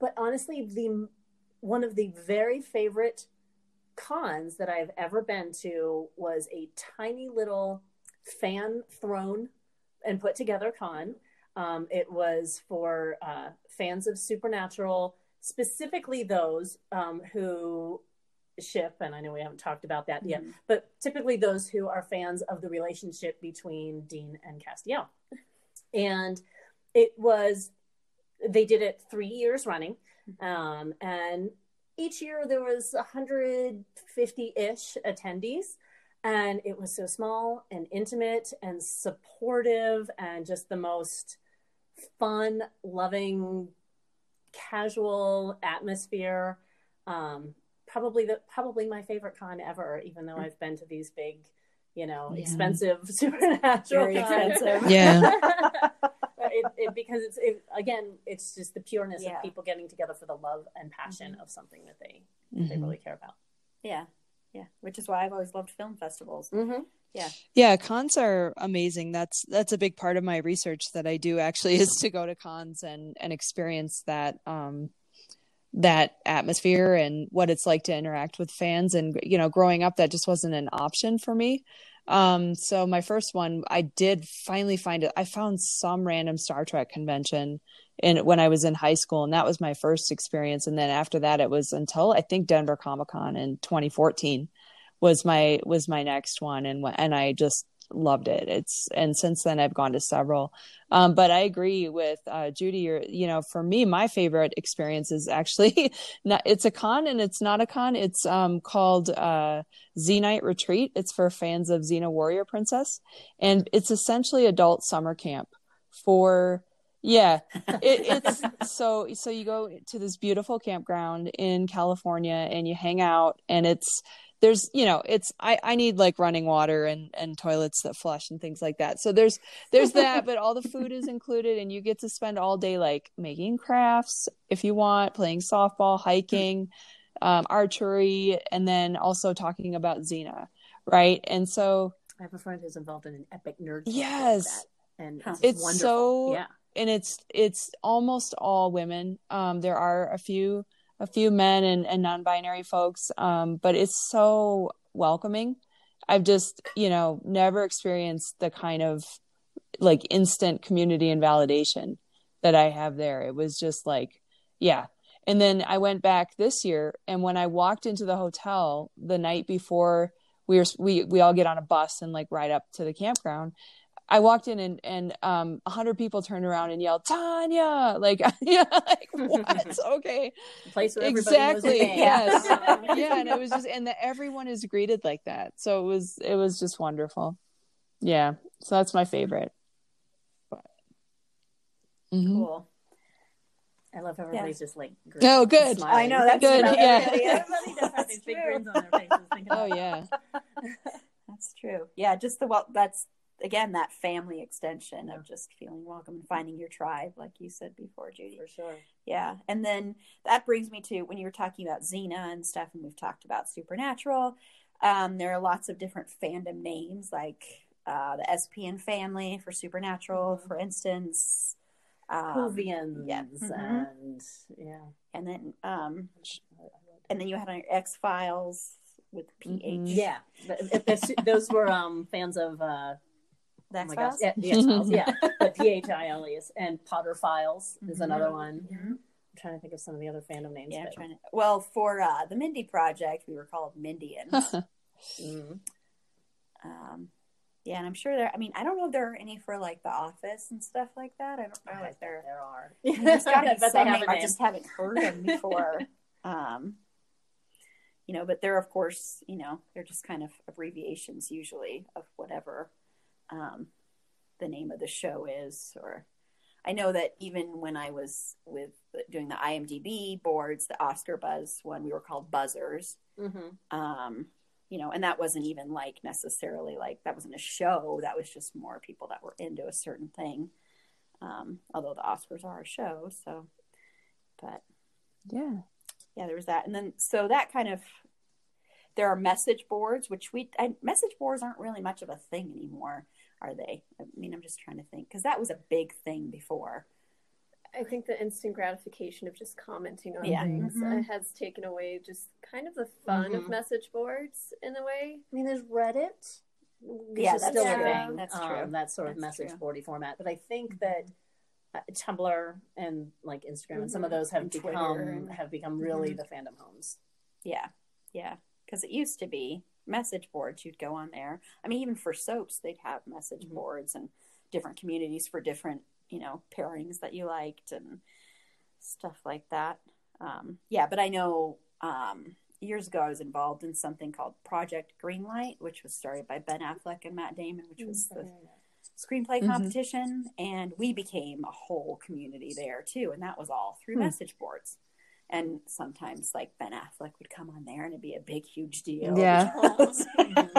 but honestly, the one of the very favorite cons that I've ever been to was a tiny little fan thrown and put together con. Um, it was for uh, fans of Supernatural, specifically those um, who ship, and I know we haven't talked about that yet, but typically those who are fans of the relationship between Dean and Castiel. And it was, they did it three years running. Um, and each year there was 150-ish attendees and it was so small and intimate and supportive and just the most fun loving casual atmosphere um, probably the probably my favorite con ever even though i've been to these big you know Yeah. expensive supernatural Very expensive. Yeah. it, it, because it's it, again it's just the pureness Yeah. of people getting together for the love and passion of something that they they Mhm. really care about Yeah. Yeah. Which is why I've always loved film festivals. mm-hmm. Yeah, cons are amazing. That's that's a big part of my research that I do actually is to go to cons and and experience that um that atmosphere and what it's like to interact with fans and you know growing up that just wasn't an option for me. Um so my first one I did finally find it. I found some random Star Trek convention in when I was in high school and that was my first experience. And then after that it was until I think Denver Comic-Con in 2014 was my was my next one. And and I just loved it. It's and since then I've gone to several. Um, but I agree with uh, Judy. You're, you know, for me, my favorite experience is actually not. It's a con and it's not a con. It's um, called uh, Xenite Retreat. It's for fans of Xena Warrior Princess, and it's essentially adult summer camp for. Yeah, it, it's so so you go to this beautiful campground in California and you hang out and it's there's you know it's i i need like running water and and toilets that flush and things like that. So there's there's that but all the food is included and you get to spend all day like making crafts if you want playing softball hiking um, archery and then also talking about xena right? And so i have a friend who's involved in an epic nerd club like Yes. and it's, It's wonderful. so- yeah. and it's it's almost all women. Um there are a few a few men and, and non-binary folks um but it's so welcoming. I've just you know never experienced the kind of like instant community and validation that i have there. It was just like yeah. And then i went back this year and when i walked into the hotel the night before we were we we all get on a bus and like ride up to the campground I walked in and and um a hundred people turned around and yelled Tanya like yeah like what okay place where everybody knows exactly your name. yes yeah and it was just and that everyone is greeted like that so it was it was just wonderful yeah so that's my favorite but, Mhm. Cool. I love how everybody's just like Oh, good. smiling. I know, that's Good, about yeah. everybody. everybody does have these big That's grins on their faces oh yeah That's true. Yeah, just the well. That's again that family extension of just feeling welcome and finding your tribe, like you said before, Judy. for sure Yeah, and then that brings me to when you were talking about Xena and stuff, and we've talked about Supernatural. Um, there are lots of different fandom names, like uh, the SPN family for Supernatural, for instance. Um, yeah. Mhm. and yeah and then um, and then you had on your X Files with PH. Mhm. yeah but if, if, those were um fans of uh The Oh my gosh, X-Files? yeah, the X Files, yeah. But P H I L E S and Potter Files is Mhm. another one. Mhm. I'm trying to think of some of the other fandom names. Yeah, but- trying to. Well, for uh, the Mindy Project, we were called Mindians. Mm. um, yeah, and I'm sure there. I mean, I don't know if there are any for like The Office and stuff like that. I don't know I if there. there are. I mean, there's got to I be some name. a I just haven't heard them before. um, you know, but they're of course, you know, they're just kind of abbreviations usually of whatever um, the name of the show is. Or I know that even when I was with doing the IMDb boards, the Oscar Buzz one, we were called buzzers. Mhm. Um, you know, and that wasn't even like necessarily like that wasn't a show. That was just more people that were into a certain thing. Um, although the Oscars are a show, so but yeah. yeah, there was that, and then so that kind of there are message boards, which we I, message boards aren't really much of a thing anymore, are they? I mean, I'm just trying to think because that was a big thing before. I think the instant gratification of just commenting on Yeah. things uh, has taken away just kind of the fun of Mhm. message boards in a way. I mean, there's Reddit. Which Yeah, is that's still true. a thing. That's um, true. That sort of That's message true. Mm-hmm. boardy format. But I think that uh, Tumblr and like Instagram and some of Mhm. those have And become and- have become really Mhm. the fandom homes. Yeah, yeah, because it used to be message boards. You'd go on there. I mean, even for soaps, they'd have message Mhm. boards and different communities for different, you know, pairings that you liked and stuff like that. Um, yeah, but I know um, years ago I was involved in something called Project Greenlight, which was started by Ben Affleck and Matt Damon, which was the screenplay Mhm. competition and we became a whole community there too and that was all through Hmm. message boards and sometimes like ben affleck would come on there and it'd be a big huge deal Yeah.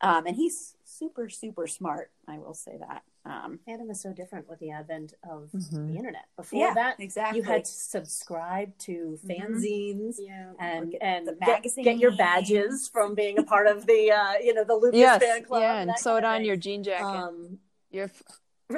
um, and he's super super smart i will say that um, Fandom is so different with the advent of Mhm. the internet. Before yeah that, exactly you had to subscribe to Mhm. fanzines. Yeah. And Look and the get, magazine. get your badges from being a part of the uh, you know the Lucas Yes. fan club. Yeah, and that sew it on your jean jacket. Um, your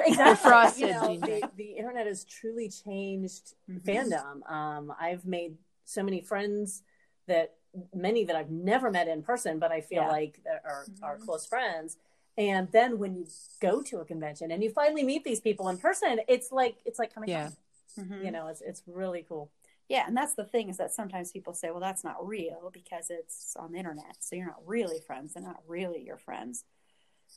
exactly. frosted you know, jean the, the internet has truly changed Mhm. fandom. Um, I've made so many friends that many that I've never met in person, but I feel Yeah. like are are Mhm. close friends. And then when you go to a convention and you finally meet these people in person, it's like it's like coming Yeah. home. Mhm. You know, it's it's really cool. Yeah, and that's the thing is that sometimes people say, well, that's not real because it's on the internet. So you're not really friends. They're not really your friends.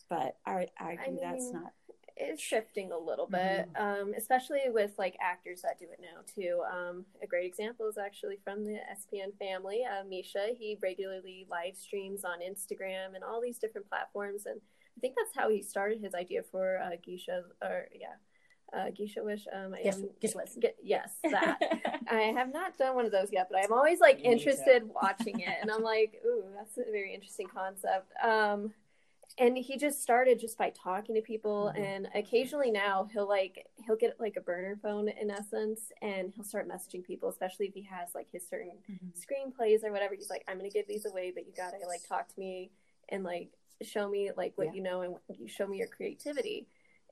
But I, I agree that's mean, not. It's shifting a little bit, um, especially with like actors that do it now too. Um, a great example is actually from the SPN family, uh, Misha. He regularly live streams on Instagram and all these different platforms, and I think that's how he started his idea for uh, Geisha, or yeah, uh, Geisha Wish. Um, I Gish- am- GISHWHES. Ge- yes, that. I have not done one of those yet, but I'm always like interested watching it, and I'm like, ooh, that's a very interesting concept. Um, and he just started just by talking to people, Mhm. and occasionally now he'll like he'll get like a burner phone in essence, and he'll start messaging people, especially if he has like his certain Mhm. screenplays or whatever. He's like, I'm gonna give these away, but you gotta like talk to me and like show me like what Yeah. you know and you show me your creativity.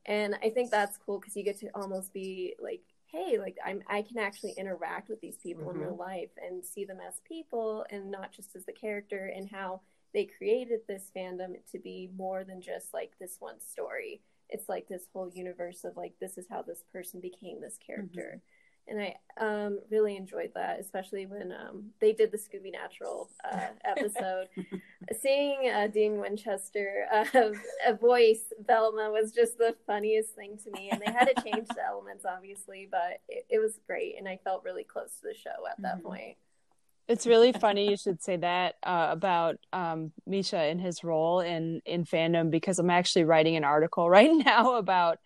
And I think that's cool because you get to almost be like, hey, like I'm I can actually interact with these people in Mhm. real life and see them as people and not just as the character and how they created this fandom to be more than just like this one story. It's like this whole universe of like this is how this person became this character. And I um, really enjoyed that, especially when um, they did the Scooby Natural uh, episode. Seeing uh, Dean Winchester uh, a voice Velma was just the funniest thing to me, and they had to change the elements, obviously, but it, it was great, and I felt really close to the show at that Mhm. point. It's really funny you should say that uh, about um, Misha and his role in in fandom because I'm actually writing an article right now about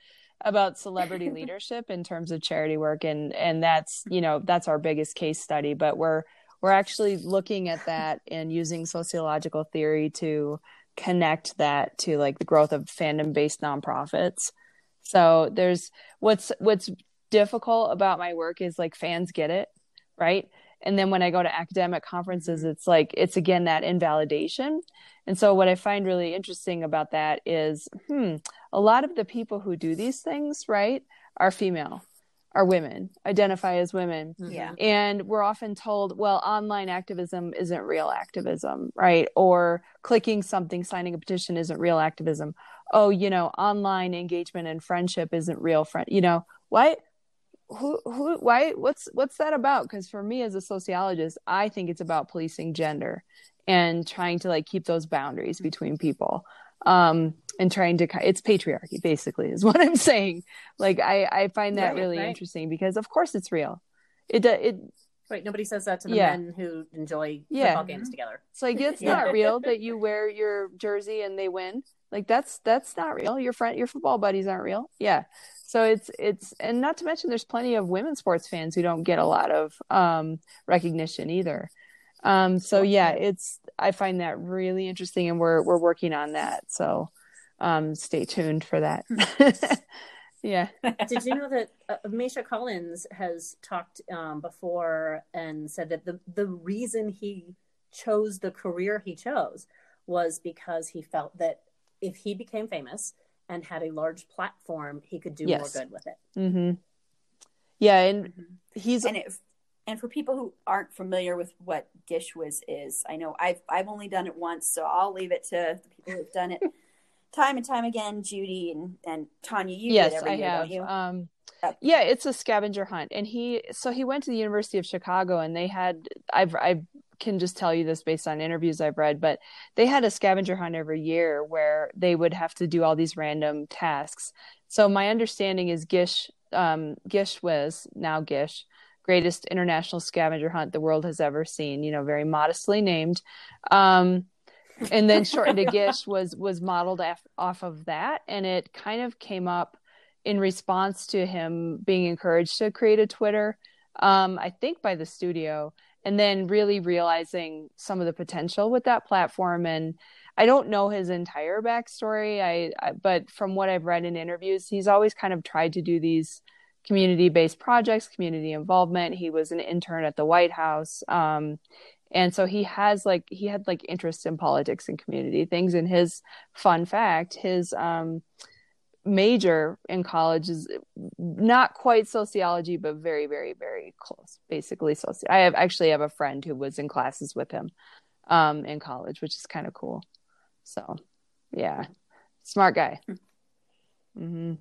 about celebrity leadership in terms of charity work and and that's you know that's our biggest case study but we're we're actually looking at that and using sociological theory to connect that to like the growth of fandom based nonprofits. So there's what's what's difficult about my work is like fans get it right and then when i go to academic conferences it's like it's again that invalidation and so what i find really interesting about that is hmm a lot of the people who do these things right are female are women identify as women Yeah. and we're often told well online activism isn't real activism right or clicking something signing a petition isn't real activism oh, you know, online engagement and friendship isn't real friend. You know, what? Who, who, why, what's, what's that about? Because for me as a sociologist, I think it's about policing gender and trying to like keep those boundaries between people. Um, and trying to, it's patriarchy basically is what I'm saying. Like, I, I find that Right, really right. interesting because of course it's real. It, it, Right. Nobody says that to the Yeah. men who enjoy Yeah. football games together. It's like it's Yeah. not real that you wear your jersey and they win. Like that's that's not real. Your friend your football buddies aren't real. Yeah. So it's it's and not to mention there's plenty of women sports fans who don't get a lot of um recognition either. Um so yeah, it's I find that really interesting and we're we're working on that. So um stay tuned for that. yeah. Did you know that uh, Misha Collins has talked um, before and said that the the reason he chose the career he chose was because he felt that if he became famous and had a large platform, he could do Yes. more good with it. Mhm. Yeah, and he's and if and for people who aren't familiar with what GISHWHES is, I know I've I've only done it once, so I'll leave it to the people who've done it time and time again. Judy and and Tanya, you yes, did every I year, have. don't you? Um, yeah, it's a scavenger hunt, and he so he went to the University of Chicago, and they had I've I can just tell you this based on interviews I've read, but they had a scavenger hunt every year where they would have to do all these random tasks. So my understanding is Gish um, GISHWHES now Gish greatest international scavenger hunt the world has ever seen. You know, very modestly named. Um, and then shortened to GISHWHES was modeled af- off of that, and it kind of came up in response to him being encouraged to create a Twitter. Um, I think by the studio, and then really realizing some of the potential with that platform. And I don't know his entire backstory, I, I but from what I've read in interviews, he's always kind of tried to do these community-based projects, community involvement. He was an intern at the White House. Um, and so he has like he had like interest in politics and community things and his fun fact his um major in college is not quite sociology but very very very close basically soci i have actually have a friend who was in classes with him um in college which is kind of cool so yeah smart guy mm-hmm.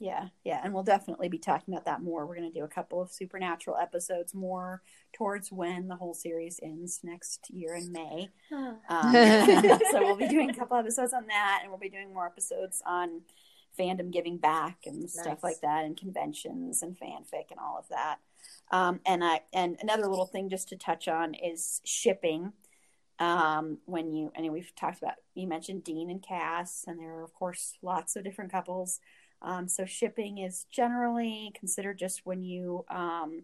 Yeah, yeah, and we'll definitely be talking about that more. We're going to do a couple of supernatural episodes more towards when the whole series ends next year in May. Um, so we'll be doing a couple episodes on that, and we'll be doing more episodes on fandom giving back and stuff like that, and conventions and fanfic and all of that. Um, and I and another little thing just to touch on is shipping. Um, when you and we've talked about you mentioned Dean and Cass, and there are of course lots of different couples. Um, so shipping is generally considered just when you, um,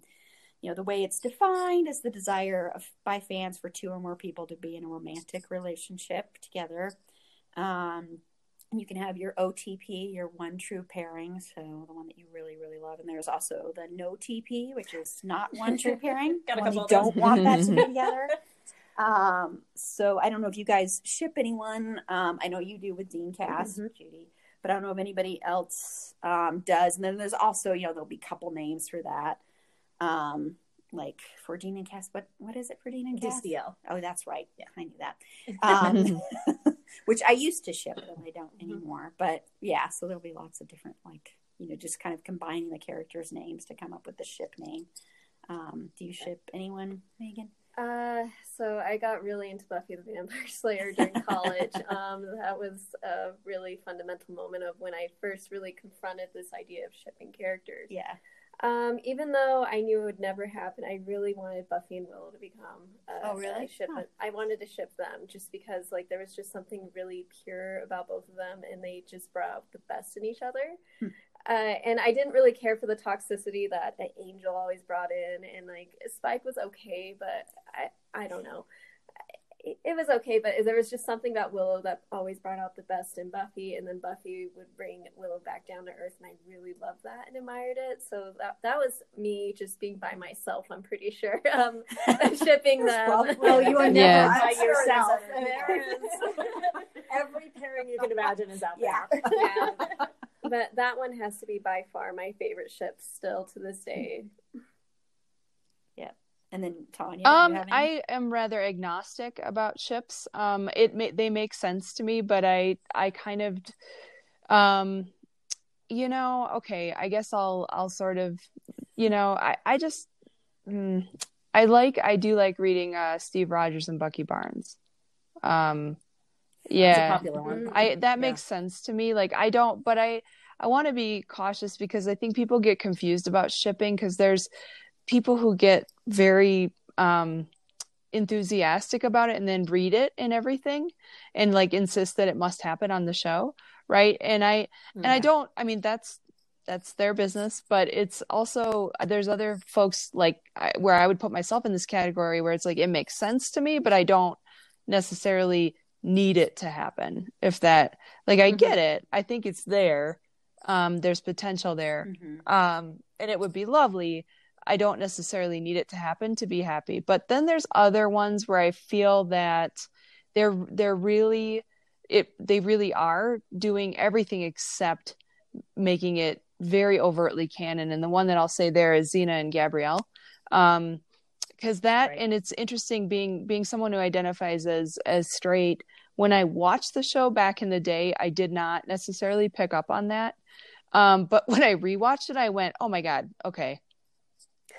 you know, the way it's defined is the desire of by fans for two or more people to be in a romantic relationship together. Um, you can have your OTP, your one true pairing, so the one that you really, really love. And there's also the no TP, which is not one true pairing. Got a couple you of don't want that to be together. Um, so I don't know if you guys ship anyone. Um, I know you do with Dean Cass, Mhm. Judy, but I don't know if anybody else um, does. And then there's also, you know, there'll be a couple names for that. Um, like for Dean and Cass, what what is it for Dean and Cass? Destiel. Oh, that's right. Yeah, I knew that. Um, which I used to ship, but I don't anymore. But yeah, so there'll be lots of different, like you know, just kind of combining the characters' names to come up with the ship name. Um, do you ship anyone, Megan? Uh, so I got really into Buffy the Vampire Slayer during college. um, that was a really fundamental moment of when I first really confronted this idea of shipping characters. Yeah. Um, even though I knew it would never happen, I really wanted Buffy and Willow to become. Uh, Oh, really? a ship. Huh. I wanted to ship them just because, like, there was just something really pure about both of them, and they just brought out the best in each other. Hmm. Uh, and I didn't really care for the toxicity that the Angel always brought in, and like Spike was okay, but I I don't know. It, was okay, but there was just something about Willow that always brought out the best in Buffy, and then Buffy would bring Willow back down to earth, and I really loved that and admired it. So that that was me just being by myself. I'm pretty sure, um, shipping them. Well, you are never Yeah. by I'm sure there's yourself. Every pairing you can imagine is out Yeah. there. Yeah. but that one has to be by far my favorite ship still to this day. And then Tanya. you Um. I am rather agnostic about ships. Um, it ma- they make sense to me, but I I kind of Um, you know, okay, I guess I'll I'll sort of, you know, I I just mm, I like I do like reading uh Steve Rogers and Bucky Barnes. Um yeah. popular one. I that Yeah. makes sense to me. Like I don't but I I want to be cautious because I think people get confused about shipping because there's people who get very um enthusiastic about it and then read it and everything and like insist that it must happen on the show right? And i and i don't i mean that's that's their business but it's also there's other folks like I, where i would put myself in this category where it's like it makes sense to me but i don't necessarily need it to happen if that like i Mhm. get it. I think it's there. Um there's potential there. Mhm. um and it would be lovely i don't necessarily need it to happen to be happy. But then there's other ones where i feel that they're they're really it they really are doing everything except making it very overtly canon. And the one that i'll say there is xena and gabrielle. Um because that Right. and it's interesting being being someone who identifies as as straight. When i watched the show back in the day i did not necessarily pick up on that. Um but when i rewatched it i went oh my god okay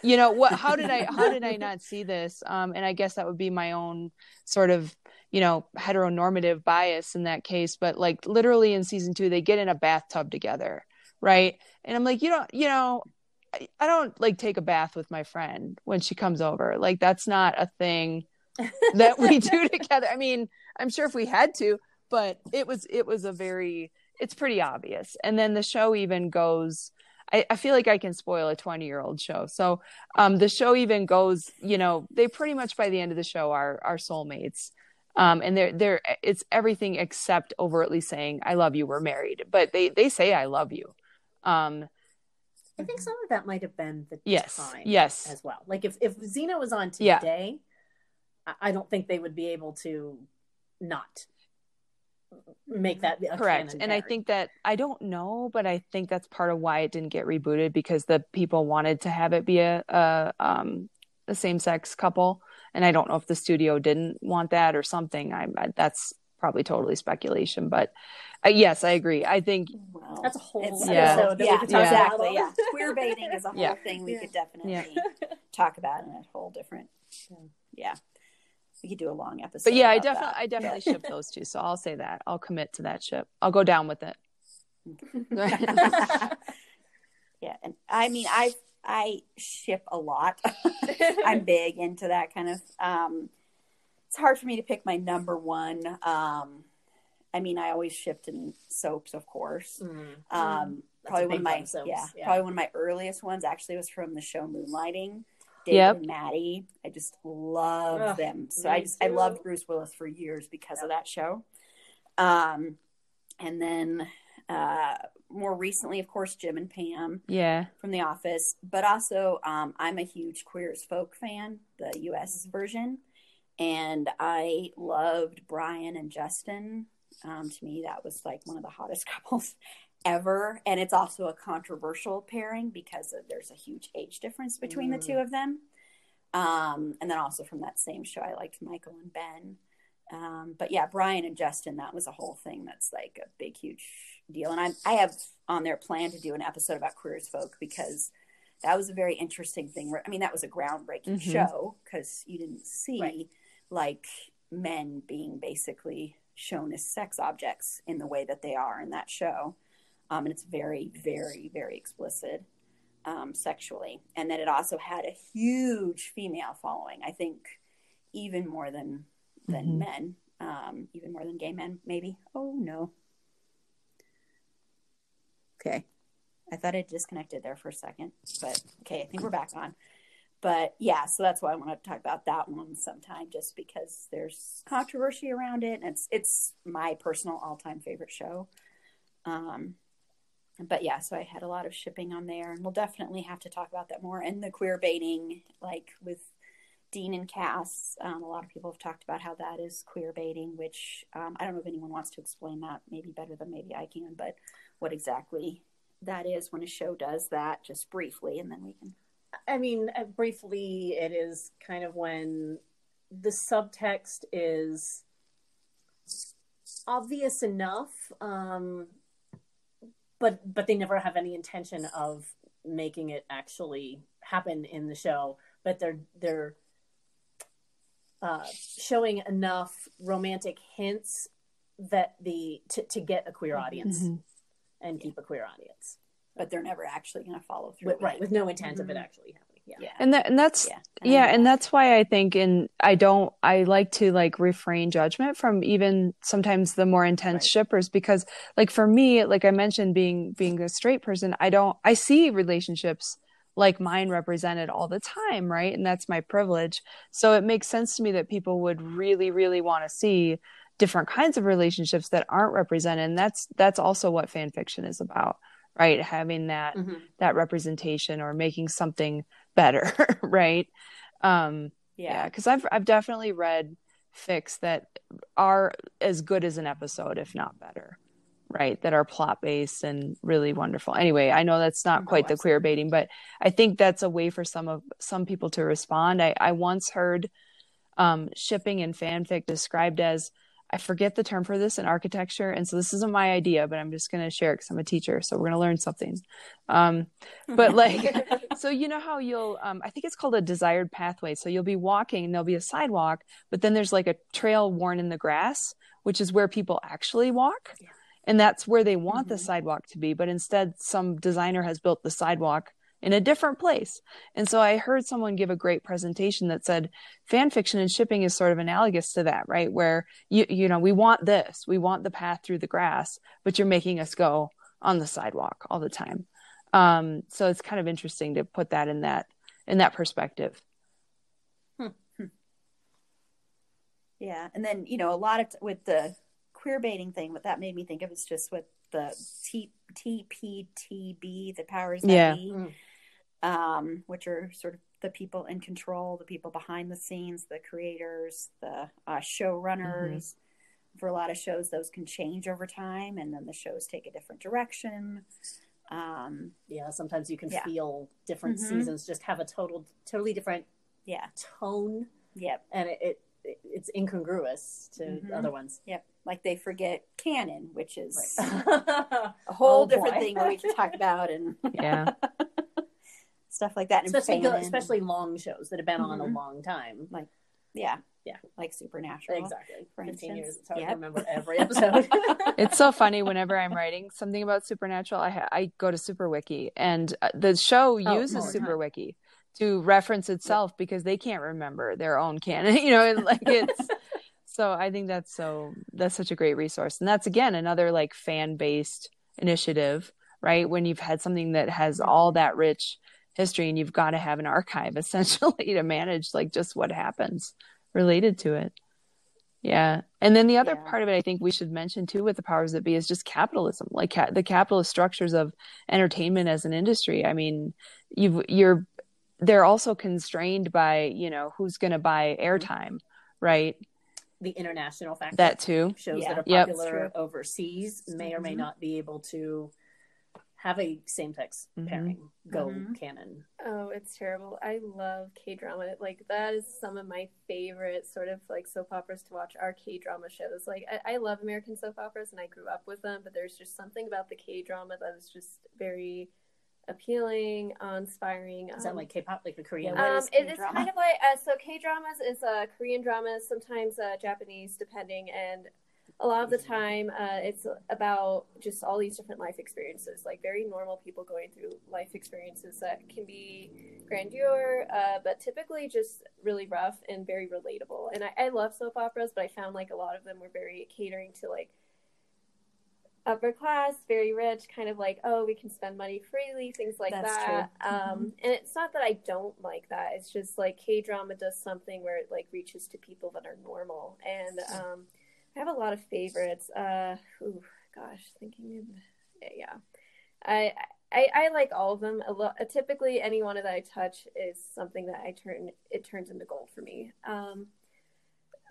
you know what how did i how did i not see this? Um and i guess that would be my own sort of you know heteronormative bias in that case but like literally in season 2 they get in a bathtub together right? And i'm like you don't you know I, I don't like take a bath with my friend when she comes over. Like that's not a thing that we do together. I mean i'm sure if we had to but it was it was a very it's pretty obvious. And then the show even goes I, I feel like I can spoil a 20 year old show. So um, the show even goes, you know, they pretty much by the end of the show are are soulmates. Um, and they're they're it's everything except overtly saying I love you, we're married. But they they say I love you. Um, I think some of that might have been the yes, time yes, as well. Like if if Xena was on today, I- I don't think they would be able to not make that a correct. canon And I think that I don't know, but I think that's part of why it didn't get rebooted because the people wanted to have it be a, a um a same sex couple, and I don't know if the studio didn't want that or something. I, I that's probably totally speculation, but uh, yes, I agree. I think Well, that's a whole it's- Yeah. episode that yeah, we could talk Yeah. exactly. Yeah, queer baiting is a whole Yeah. thing we Yeah. could definitely Yeah. talk about in a whole different. Yeah, we could do a long episode. but yeah, I definitely that. I definitely ship those two. So I'll say that. I'll commit to that ship. I'll go down with it. yeah, and I mean, I I ship a lot. I'm big into that kind of. Um, it's hard for me to pick my number one. Um, I mean, I always shipped in soaps, of course. Mm. Um, That's probably one of my yeah, yeah. probably one of my earliest ones actually was from the show Moonlighting. David Yep. and Maddie. I just love Ugh, them. So I just I loved Bruce Willis for years because of that show. Um, and then uh, more recently, of course, Jim and Pam Yeah. from The Office, but also um, I'm a huge Queer as Folk fan, the U.S. version, and I loved Brian and Justin. Um, to me, that was like one of the hottest couples ever, and it's also a controversial pairing because of, there's a huge age difference between the Mm. two of them. Um, and then also from that same show, I liked Michael and Ben. Um, but yeah, Brian and Justin, that was a whole thing that's like a big, huge deal. And I, I have on their plan to do an episode about queer as folk because that was a very interesting thing. I mean, that was a groundbreaking Mhm. show because you didn't see Right. like men being basically shown as sex objects in the way that they are in that show. Um, and it's very, very, very explicit um, sexually. And then it also had a huge female following. I think even more than than Mhm. men, um, even more than gay men, maybe. Oh no. Okay, I thought I disconnected there for a second, but okay, I think we're back on. But yeah, so that's why I want to talk about that one sometime, just because there's controversy around it, and it's it's my personal all time favorite show. Um, but yeah, so I had a lot of shipping on there, and we'll definitely have to talk about that more. And the queer baiting, like with Dean and Cass, um, a lot of people have talked about how that is queer baiting, which um, I don't know if anyone wants to explain that, maybe better than maybe I can, but what exactly that is when a show does that, just briefly, and then we can. I mean, uh, briefly, it is kind of when the subtext is obvious enough, um, but but they never have any intention of making it actually happen in the show. But they're they're uh, showing enough romantic hints that the to, to get a queer audience Mhm. and keep a queer audience, but they're never actually going to follow through. with, right? it. With no intent of it Mhm. actually happening. Yeah. Yeah. and that and that's Yeah. yeah and that's why i think and i don't i like to like refrain judgment from even sometimes the more intense Right. shippers because like for me like i mentioned being being a straight person i don't i see relationships like mine represented all the time right and that's my privilege so it makes sense to me that people would really really want to see different kinds of relationships that aren't represented and that's that's also what fan fiction is about right having that Mhm. that representation or making something better right? Um yeah. yeah. because i've i've definitely read fics that are as good as an episode if not better right? That are plot based and really wonderful. Anyway i know that's not Oh, quite the queer baiting but i think that's a way for some of some people to respond. I i once heard um shipping and fanfic described as I forget the term for this in architecture, and so this isn't my idea, but I'm just going to share it because I'm a teacher, so we're going to learn something. Um, but like, so you know how you'll, um, I think it's called a desired pathway. So you'll be walking, and there'll be a sidewalk, but then there's like a trail worn in the grass, which is where people actually walk, and that's where they want the Mhm. sidewalk to be. But instead, some designer has built the sidewalk in a different place. And so I heard someone give a great presentation that said fan fiction and shipping is sort of analogous to that, right? Where you you know, we want this, we want the path through the grass, but you're making us go on the sidewalk all the time. Um, so it's kind of interesting to put that in that in that perspective. Yeah, and then you know a lot of t- with the queer baiting thing, what that made me think of is just with the T TPTB, the powers that Yeah. be, Mm. Um, which are sort of the people in control, the people behind the scenes, the creators, the uh, showrunners. For a lot of shows, those can change over time, and then the shows take a different direction. Um, Yeah, sometimes you can Yeah. feel different Mhm. seasons just have a total, totally different yeah, tone, yep, and it, it it's incongruous to Mhm. other ones. yep. Like they forget canon, which is Right. a whole Oh, different boy. thing where we can talk about and Yeah. Stuff like that. Especially fanon. especially long shows that have been on a Mhm. long time. Like yeah, Yeah. like Supernatural. Exactly. for 15 instance. years. It's hard Yep. to remember every episode. it's so funny whenever I'm writing something about Supernatural, I ha- I go to SuperWiki, and uh, the show Oh, uses all the time. SuperWiki to reference itself because they can't remember their own canon. You know, like it's so. I think that's so that's such a great resource, and that's again another like fan based initiative, right? When you've had something that has all that rich history, and you've got to have an archive essentially to manage like just what happens related to it. Yeah. And then the other Yeah. part of it, I think we should mention too, with the powers that be, is just capitalism, like ca- the capitalist structures of entertainment as an industry. I mean, you've, you're, they're also constrained by, you know, who's going to buy airtime, right? the international factor. That too. shows Yeah. that are popular That's overseas may or may Mhm. not be able to have a same-sex Mhm. pairing go Mhm. canon. Oh, it's terrible. I love K drama. Like that is some of my favorite sort of like soap operas to watch are K drama shows. Like I, I love American soap operas and I grew up with them, but there's just something about the K drama that is just very appealing, inspiring. Is that um, like K-pop, like the Korean? Yeah, um, is it is kind of like uh, so K dramas is uh, Korean dramas, sometimes uh, Japanese, depending, and a lot of the time uh, it's about just all these different life experiences, like very normal people going through life experiences that can be grandeur, uh, but typically just really rough and very relatable. And I, I love soap operas, but I found like a lot of them were very catering to like upper class, very rich, kind of like, oh, we can spend money freely, things like That's that. true. Um, and it's not that I don't like that. It's just like K drama does something where it like reaches to people that are normal. And um, I have a lot of favorites. Uh, ooh, gosh, thinking of yeah, I. I, I like all of them. A typically, any one that I touch is something that I turn it turns into gold for me. Um,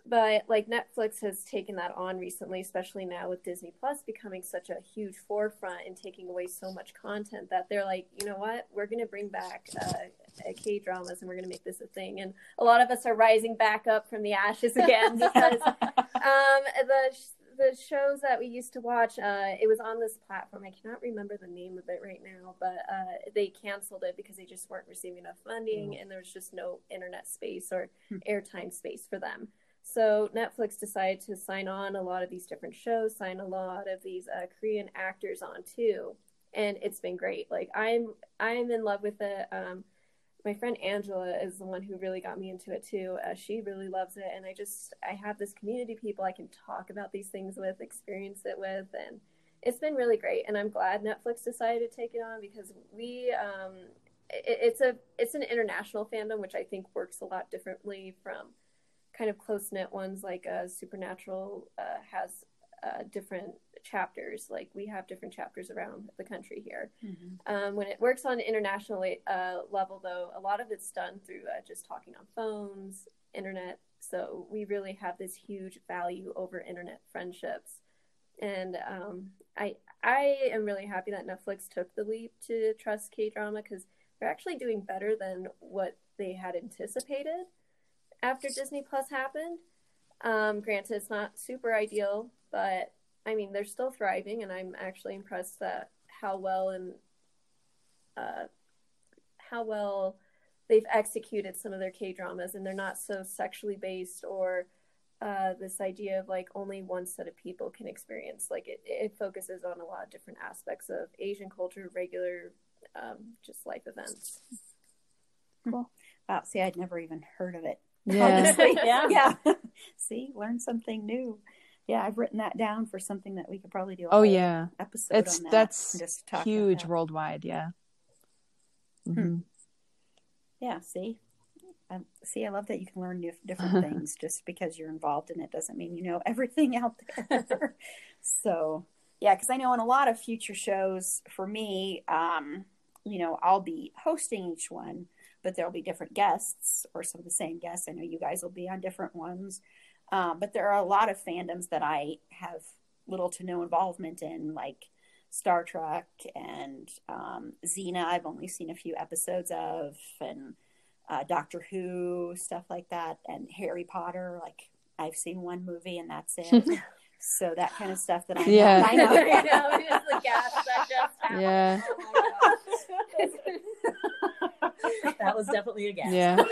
but like Netflix has taken that on recently, especially now with Disney Plus becoming such a huge forefront and taking away so much content that they're like, you know what, we're going to bring back uh, K dramas and we're going to make this a thing. And a lot of us are rising back up from the ashes again because um, the the shows that we used to watch, uh, it was on this platform. I cannot remember the name of it right now, but uh, they canceled it because they just weren't receiving enough funding, Mm. and there was just no internet space or Hmm. airtime space for them. So Netflix decided to sign on a lot of these different shows, sign a lot of these uh, Korean actors on too, and it's been great. Like I'm I'm in love with it. Um, my friend Angela is the one who really got me into it too. Uh, she really loves it, and I just I have this community of people I can talk about these things with, experience it with, and it's been really great. And I'm glad Netflix decided to take it on because we um, it, it's a it's an international fandom, which I think works a lot differently from kind of close knit ones like uh, Supernatural uh, has uh, different chapters. Like we have different chapters around the country here. Um, when it works on an international uh, level, though, a lot of it's done through uh, just talking on phones, internet. So we really have this huge value over internet friendships, and um, I I am really happy that Netflix took the leap to trust K drama because they're actually doing better than what they had anticipated after Disney Plus happened. Um, granted, it's not super ideal, but I mean they're still thriving, and I'm actually impressed that how well and uh, how well they've executed some of their K dramas, and they're not so sexually based or uh, this idea of like only one set of people can experience. Like it, it focuses on a lot of different aspects of Asian culture, regular, um, just life events. Cool. Wow. See, I'd never even heard of it. Yeah. Honestly. Yeah. yeah. See, learn something new. Yeah, I've written that down for something that we could probably do. A Oh yeah. episode It's on that. that's just huge that. worldwide. Yeah. Hmm. Mhm. Yeah, see, um, see, I love that you can learn new, different things. Just because you're involved in it doesn't mean you know everything out there. so, yeah, because I know in a lot of future shows, for me, um, you know, I'll be hosting each one, but there'll be different guests or some of the same guests. I know you guys will be on different ones, um, but there are a lot of fandoms that I have little to no involvement in, like Star Trek and um, Xena. I've only seen a few episodes of, and uh, Doctor Who, stuff like that, and Harry Potter. Like I've seen one movie and that's it. so that kind of stuff that I Yeah. I know. I know, it's the gas that just happened. Yeah. Oh my that was definitely a guess. Yeah.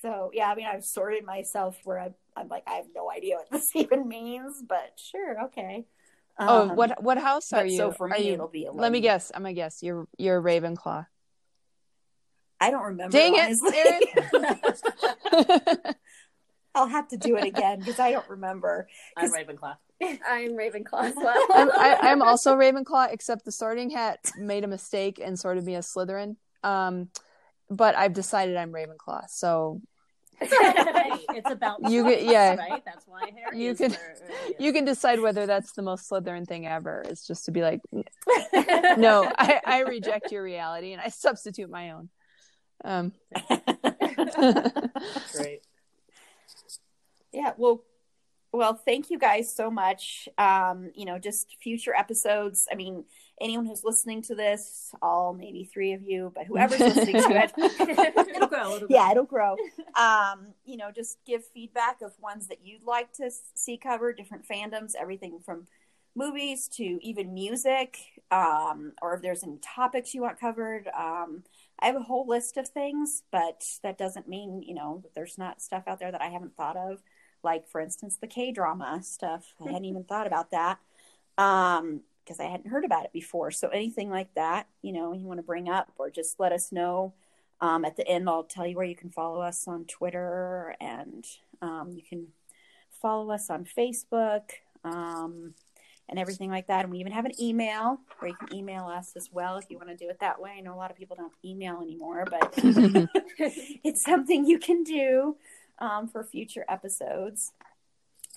So yeah, I mean, I've sorted myself where I'm, I'm like, I have no idea what this even means, but sure, okay. Oh, Um, what what house are you? So for are me, you? it'll be. 11. Let me guess. I'm gonna guess. You're you're Ravenclaw. I don't remember. Dang honestly. it, I'll have to do it again because I don't remember. I'm Ravenclaw. I'm Ravenclaw as well. I'm, I, I'm also Ravenclaw, except the Sorting Hat made a mistake and sorted me as Slytherin. Um, but I've decided I'm Ravenclaw. So it's about You choice, get- yeah. right? That's why Harry You can- you can decide whether that's the most Slytherin thing ever. It's just to be like, no, I, I reject your reality and I substitute my own. Um, Great. Yeah, well, well, thank you guys so much. Um, you know, just future episodes. I mean, anyone who's listening to this, all maybe three of you, but whoever's listening to it, It'll grow. It'll yeah, it'll grow. Um, you know, just give feedback of ones that you'd like to see covered, different fandoms, everything from movies to even music, um, or if there's any topics you want covered. Um, I have a whole list of things, but that doesn't mean, you know, that there's not stuff out there that I haven't thought of. Like, for instance, the K drama stuff. I hadn't even thought about that um, because I hadn't heard about it before. So, anything like that, you know, you want to bring up or just let us know. Um, at the end, I'll tell you where you can follow us on Twitter and um, you can follow us on Facebook um, and everything like that. And we even have an email where you can email us as well if you want to do it that way. I know a lot of people don't email anymore, but it's something you can do um, for future episodes.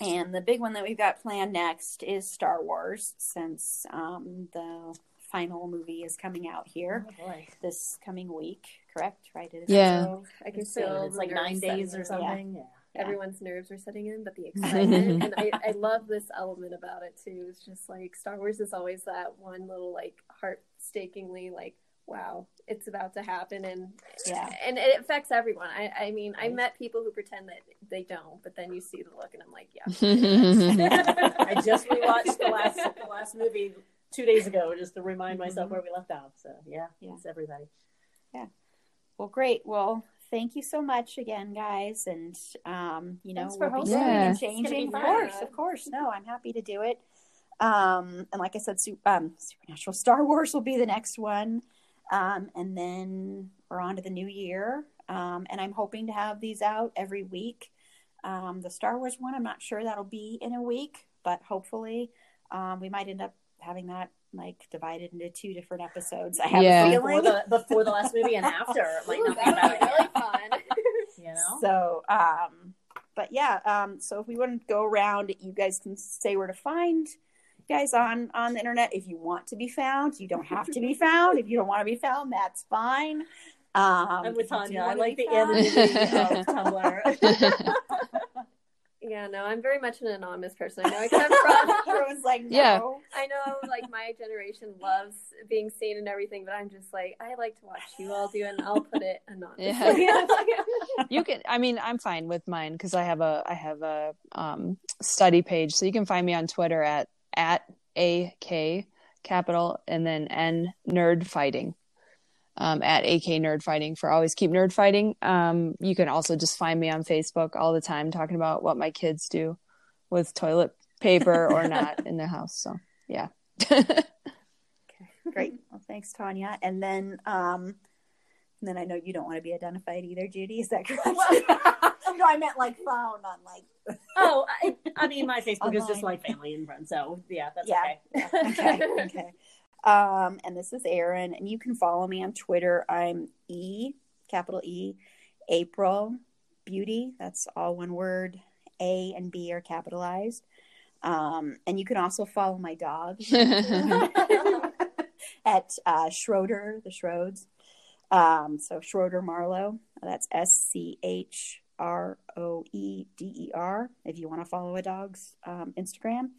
And the big one that we've got planned next is Star Wars, since um, the final movie is coming out here Oh this coming week. Correct? Right? It is Yeah. So I can It's, feel it's like nine days or in. something. Yeah. Yeah. Everyone's nerves are setting in, but the excitement and I, I love this element about it too. It's just like Star Wars is always that one little like heart stakingly like wow, it's about to happen, and Yeah. and it affects everyone. I I mean, I met people who pretend that they don't, but then you see the look, and I'm like, yeah. I just rewatched the last the last movie two days ago just to remind Mm-hmm. myself where we left off. So yeah, Yeah. it's everybody. Yeah. Well, great. Well, thank you so much again, guys. And, um, you know, Thanks for we'll hosting. Yeah. and It's gonna be changing. Of course, of course. No, I'm happy to do it. Um, and like I said, su- um, Supernatural Star Wars will be the next one. Um, and then we're on to the new year. Um, and I'm hoping to have these out every week. Um, the Star Wars one, I'm not sure that'll be in a week, but hopefully, um, we might end up having that like divided into two different episodes. I have Yeah. a Before feeling. the before the last movie and after it might Ooh, not be that would be really fun. You know. So, um, but yeah, um, so if we want to go around, you guys can say where to find you guys on on the internet. If you want to be found, you don't have to be found. If you don't want to be found, that's fine. Um, I'm with if you do Tanya. I like the found- anonymity of Tumblr. Yeah, no, I'm very much an anonymous person. I know I come from. Everyone's like, no. Yeah. I know, like my generation loves being seen and everything, but I'm just like, I like to watch you all do, it, and I'll put it anonymously. Yeah. you can i mean i'm fine with mine because i have a i have a um study page so you can find me on twitter at at a k capital and then n nerd fighting um at ak nerd fighting for always keep nerd fighting um you can also just find me on facebook all the time talking about what my kids do with toilet paper or not in the house so yeah okay, Great. Well, thanks, Tanya. And then, um, and then I know you don't want to be identified either, Judy. Is that correct? no, I meant like found on like oh, I, I mean, my Facebook is just like family and friends, so yeah, that's Yeah. okay. okay, okay. Um, and this is Erin, and you can follow me on Twitter. I'm E, capital E, April Beauty. That's all one word. A and B are capitalized. Um, and you can also follow my dog at uh, Schroeder, the Schroeds. Um, so Schroeder Marlow. That's S C H R O E D E R. If you want to follow a dog's um, Instagram.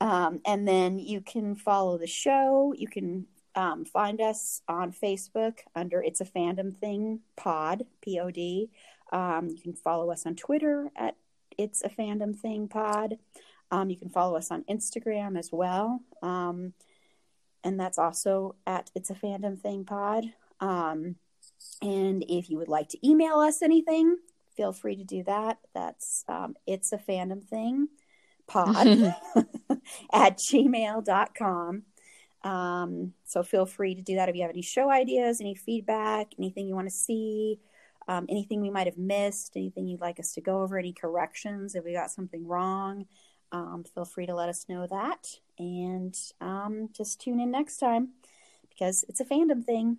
Um, and then you can follow the show. You can um, find us on Facebook under It's a Fandom Thing Pod, P O D. Um, you can follow us on Twitter at It's a Fandom Thing Pod. Um, you can follow us on Instagram as well. Um, and that's also at It's a Fandom Thing Pod. Um, and if you would like to email us anything, feel free to do that. That's um, It's a Fandom Thing Pod at gmail.com. Um, so feel free to do that if you have any show ideas, any feedback, anything you want to see, um, anything we might have missed, anything you'd like us to go over, any corrections if we got something wrong. Um, feel free to let us know that. And um, just tune in next time because it's a fandom thing.